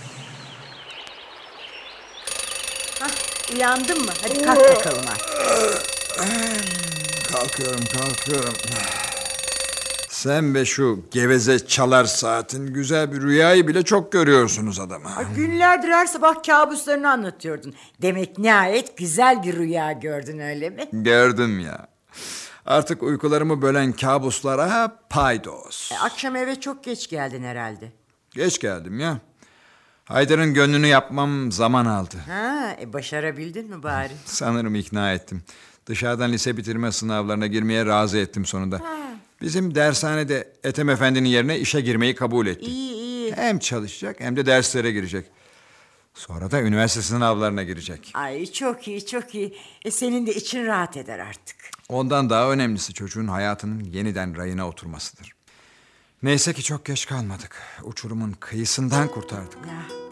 Uyandın mı? Hadi kalk bakalım artık. Kalkıyorum, kalkıyorum. Sen be şu geveze çalar saatin güzel bir rüyayı bile çok görüyorsunuz adama. Ay, Günlerdir her sabah kabuslarını anlatıyordun. Demek nihayet güzel bir rüya gördün öyle mi? Gördüm ya. Artık uykularımı bölen kabuslara paydos. E, akşam eve çok geç geldin herhalde. Geç geldim ya. Haydar'ın gönlünü yapmam zaman aldı. Ha, e, başarabildin mi bari? <laughs> Sanırım ikna ettim. Dışarıdan lise bitirme sınavlarına girmeye razı ettim sonunda. Bizim dershanede Ethem Efendi'nin yerine işe girmeyi kabul etti. İyi iyi. Hem çalışacak hem de derslere girecek. Sonra da üniversite sınavlarına girecek. Ay çok iyi çok iyi. E, senin de için rahat eder artık. Ondan daha önemlisi çocuğun hayatının yeniden rayına oturmasıdır. Neyse ki çok geç kalmadık. Uçurumun kıyısından kurtardık. Ya.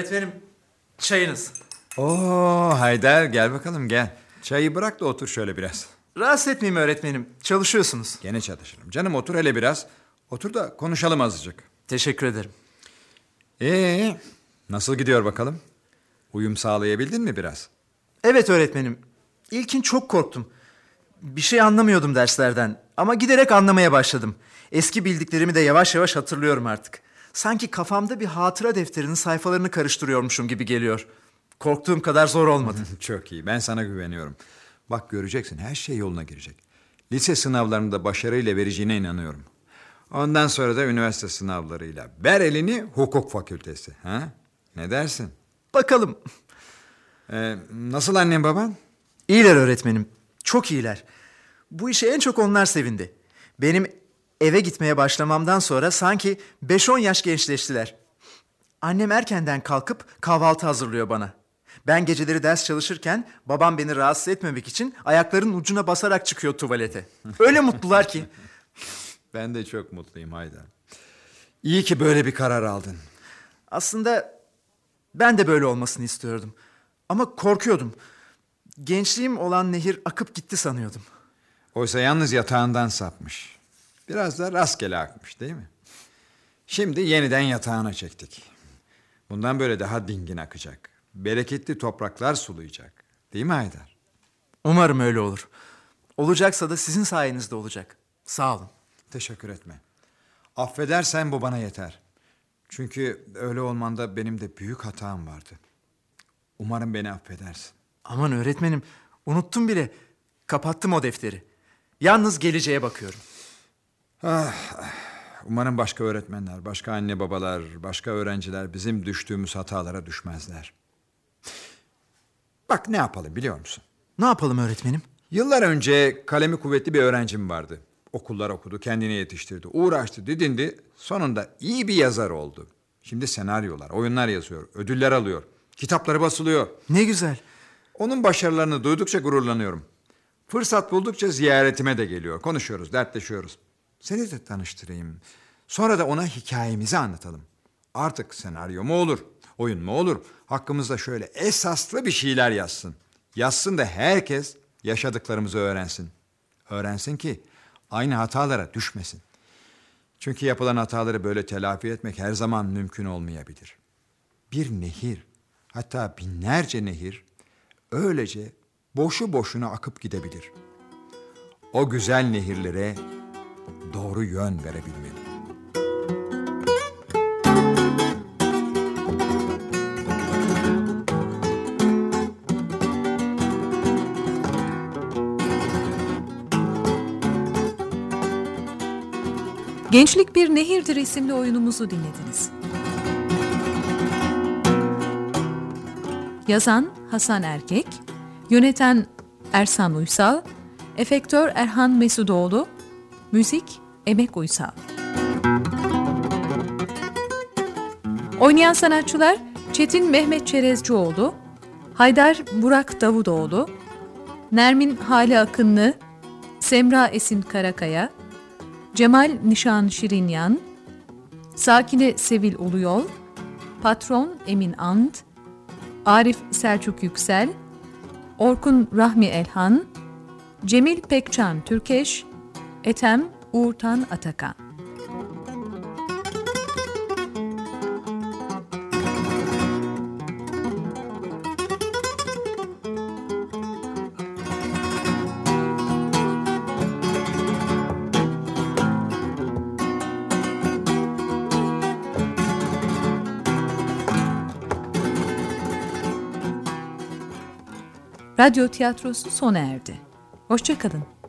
Öğretmenim çayınız. Oo Haydar gel bakalım gel. Çayı bırak da otur şöyle biraz. Rahatsız etmeyeyim öğretmenim. Çalışıyorsunuz. Gene çalışırım. Canım otur hele biraz. Otur da konuşalım azıcık. Teşekkür ederim. Ee, nasıl gidiyor bakalım? Uyum sağlayabildin mi biraz? Evet öğretmenim. İlkin çok korktum. Bir şey anlamıyordum derslerden. Ama giderek anlamaya başladım. Eski bildiklerimi de yavaş yavaş hatırlıyorum artık. Sanki kafamda bir hatıra defterinin sayfalarını karıştırıyormuşum gibi geliyor. Korktuğum kadar zor olmadı. <laughs> Çok iyi. Ben sana güveniyorum. Bak göreceksin her şey yoluna girecek. Lise sınavlarında başarıyla vereceğine inanıyorum. Ondan sonra da üniversite sınavlarıyla. Ver elini hukuk fakültesi. Ha? Ne dersin? Bakalım. Ee, nasıl annem baban? İyiler öğretmenim. Çok iyiler. Bu işe en çok onlar sevindi. Benim eve gitmeye başlamamdan sonra sanki 5-10 yaş gençleştiler. Annem erkenden kalkıp kahvaltı hazırlıyor bana. Ben geceleri ders çalışırken babam beni rahatsız etmemek için ayaklarının ucuna basarak çıkıyor tuvalete. Öyle mutlular ki. <laughs> Ben de çok mutluyum Haydar. İyi ki böyle bir karar aldın. Aslında ben de böyle olmasını istiyordum. Ama korkuyordum. Gençliğim olan nehir akıp gitti sanıyordum. Oysa yalnız yatağından sapmış. Biraz da rastgele akmış değil mi? Şimdi yeniden yatağına çektik. Bundan böyle daha dingin akacak. Bereketli topraklar sulayacak. Değil mi Haydar? Umarım öyle olur. Olacaksa da sizin sayenizde olacak. Sağ olun. Teşekkür etme. Affedersen bu bana yeter. Çünkü öyle olmanda benim de büyük hatam vardı. Umarım beni affedersin. Aman öğretmenim unuttum bile. Kapattım o defteri. Yalnız geleceğe bakıyorum. Ah, umarım başka öğretmenler, başka anne babalar, başka öğrenciler bizim düştüğümüz hatalara düşmezler. Bak ne yapalım biliyor musun? Ne yapalım öğretmenim? Yıllar önce kalemi kuvvetli bir öğrencim vardı. Okullar okudu, kendini yetiştirdi, uğraştı, didindi. Sonunda iyi bir yazar oldu. Şimdi senaryolar, oyunlar yazıyor, ödüller alıyor. Kitapları basılıyor. Ne güzel. Onun başarılarını duydukça gururlanıyorum. Fırsat buldukça ziyaretime de geliyor. Konuşuyoruz, dertleşiyoruz. Seni de tanıştırayım. Sonra da ona hikayemizi anlatalım. Artık senaryo mu olur, oyun mu olur? Hakkımızda şöyle esaslı bir şeyler yazsın. Yazsın da herkes yaşadıklarımızı öğrensin. Öğrensin ki aynı hatalara düşmesin. Çünkü yapılan hataları böyle telafi etmek her zaman mümkün olmayabilir. Bir nehir, hatta binlerce nehir öylece boşu boşuna akıp gidebilir. O güzel nehirlere doğru yön verebilmeli. Gençlik Bir Nehirdir isimli oyunumuzu dinlediniz. Yazan Hasan Erkek, yöneten Ersan Uysal, efektör Erhan Mesudoğlu, müzik Emek Uysal. Oynayan sanatçılar Çetin Mehmet Çerezcioğlu, Haydar Burak Davutoğlu, Nermin Hale Akınlı, Semra Esin Karakaya, Cemal Nişan Şirinyan, Sakine Sevil Uluyol, Patron Emin Ant, Arif Selçuk Yüksel, Orkun Rahmi Elhan, Cemil Pekcan Türkeş, Etem Uğurtan Atakan. Radyo tiyatrosu sona erdi. Hoşçakalın.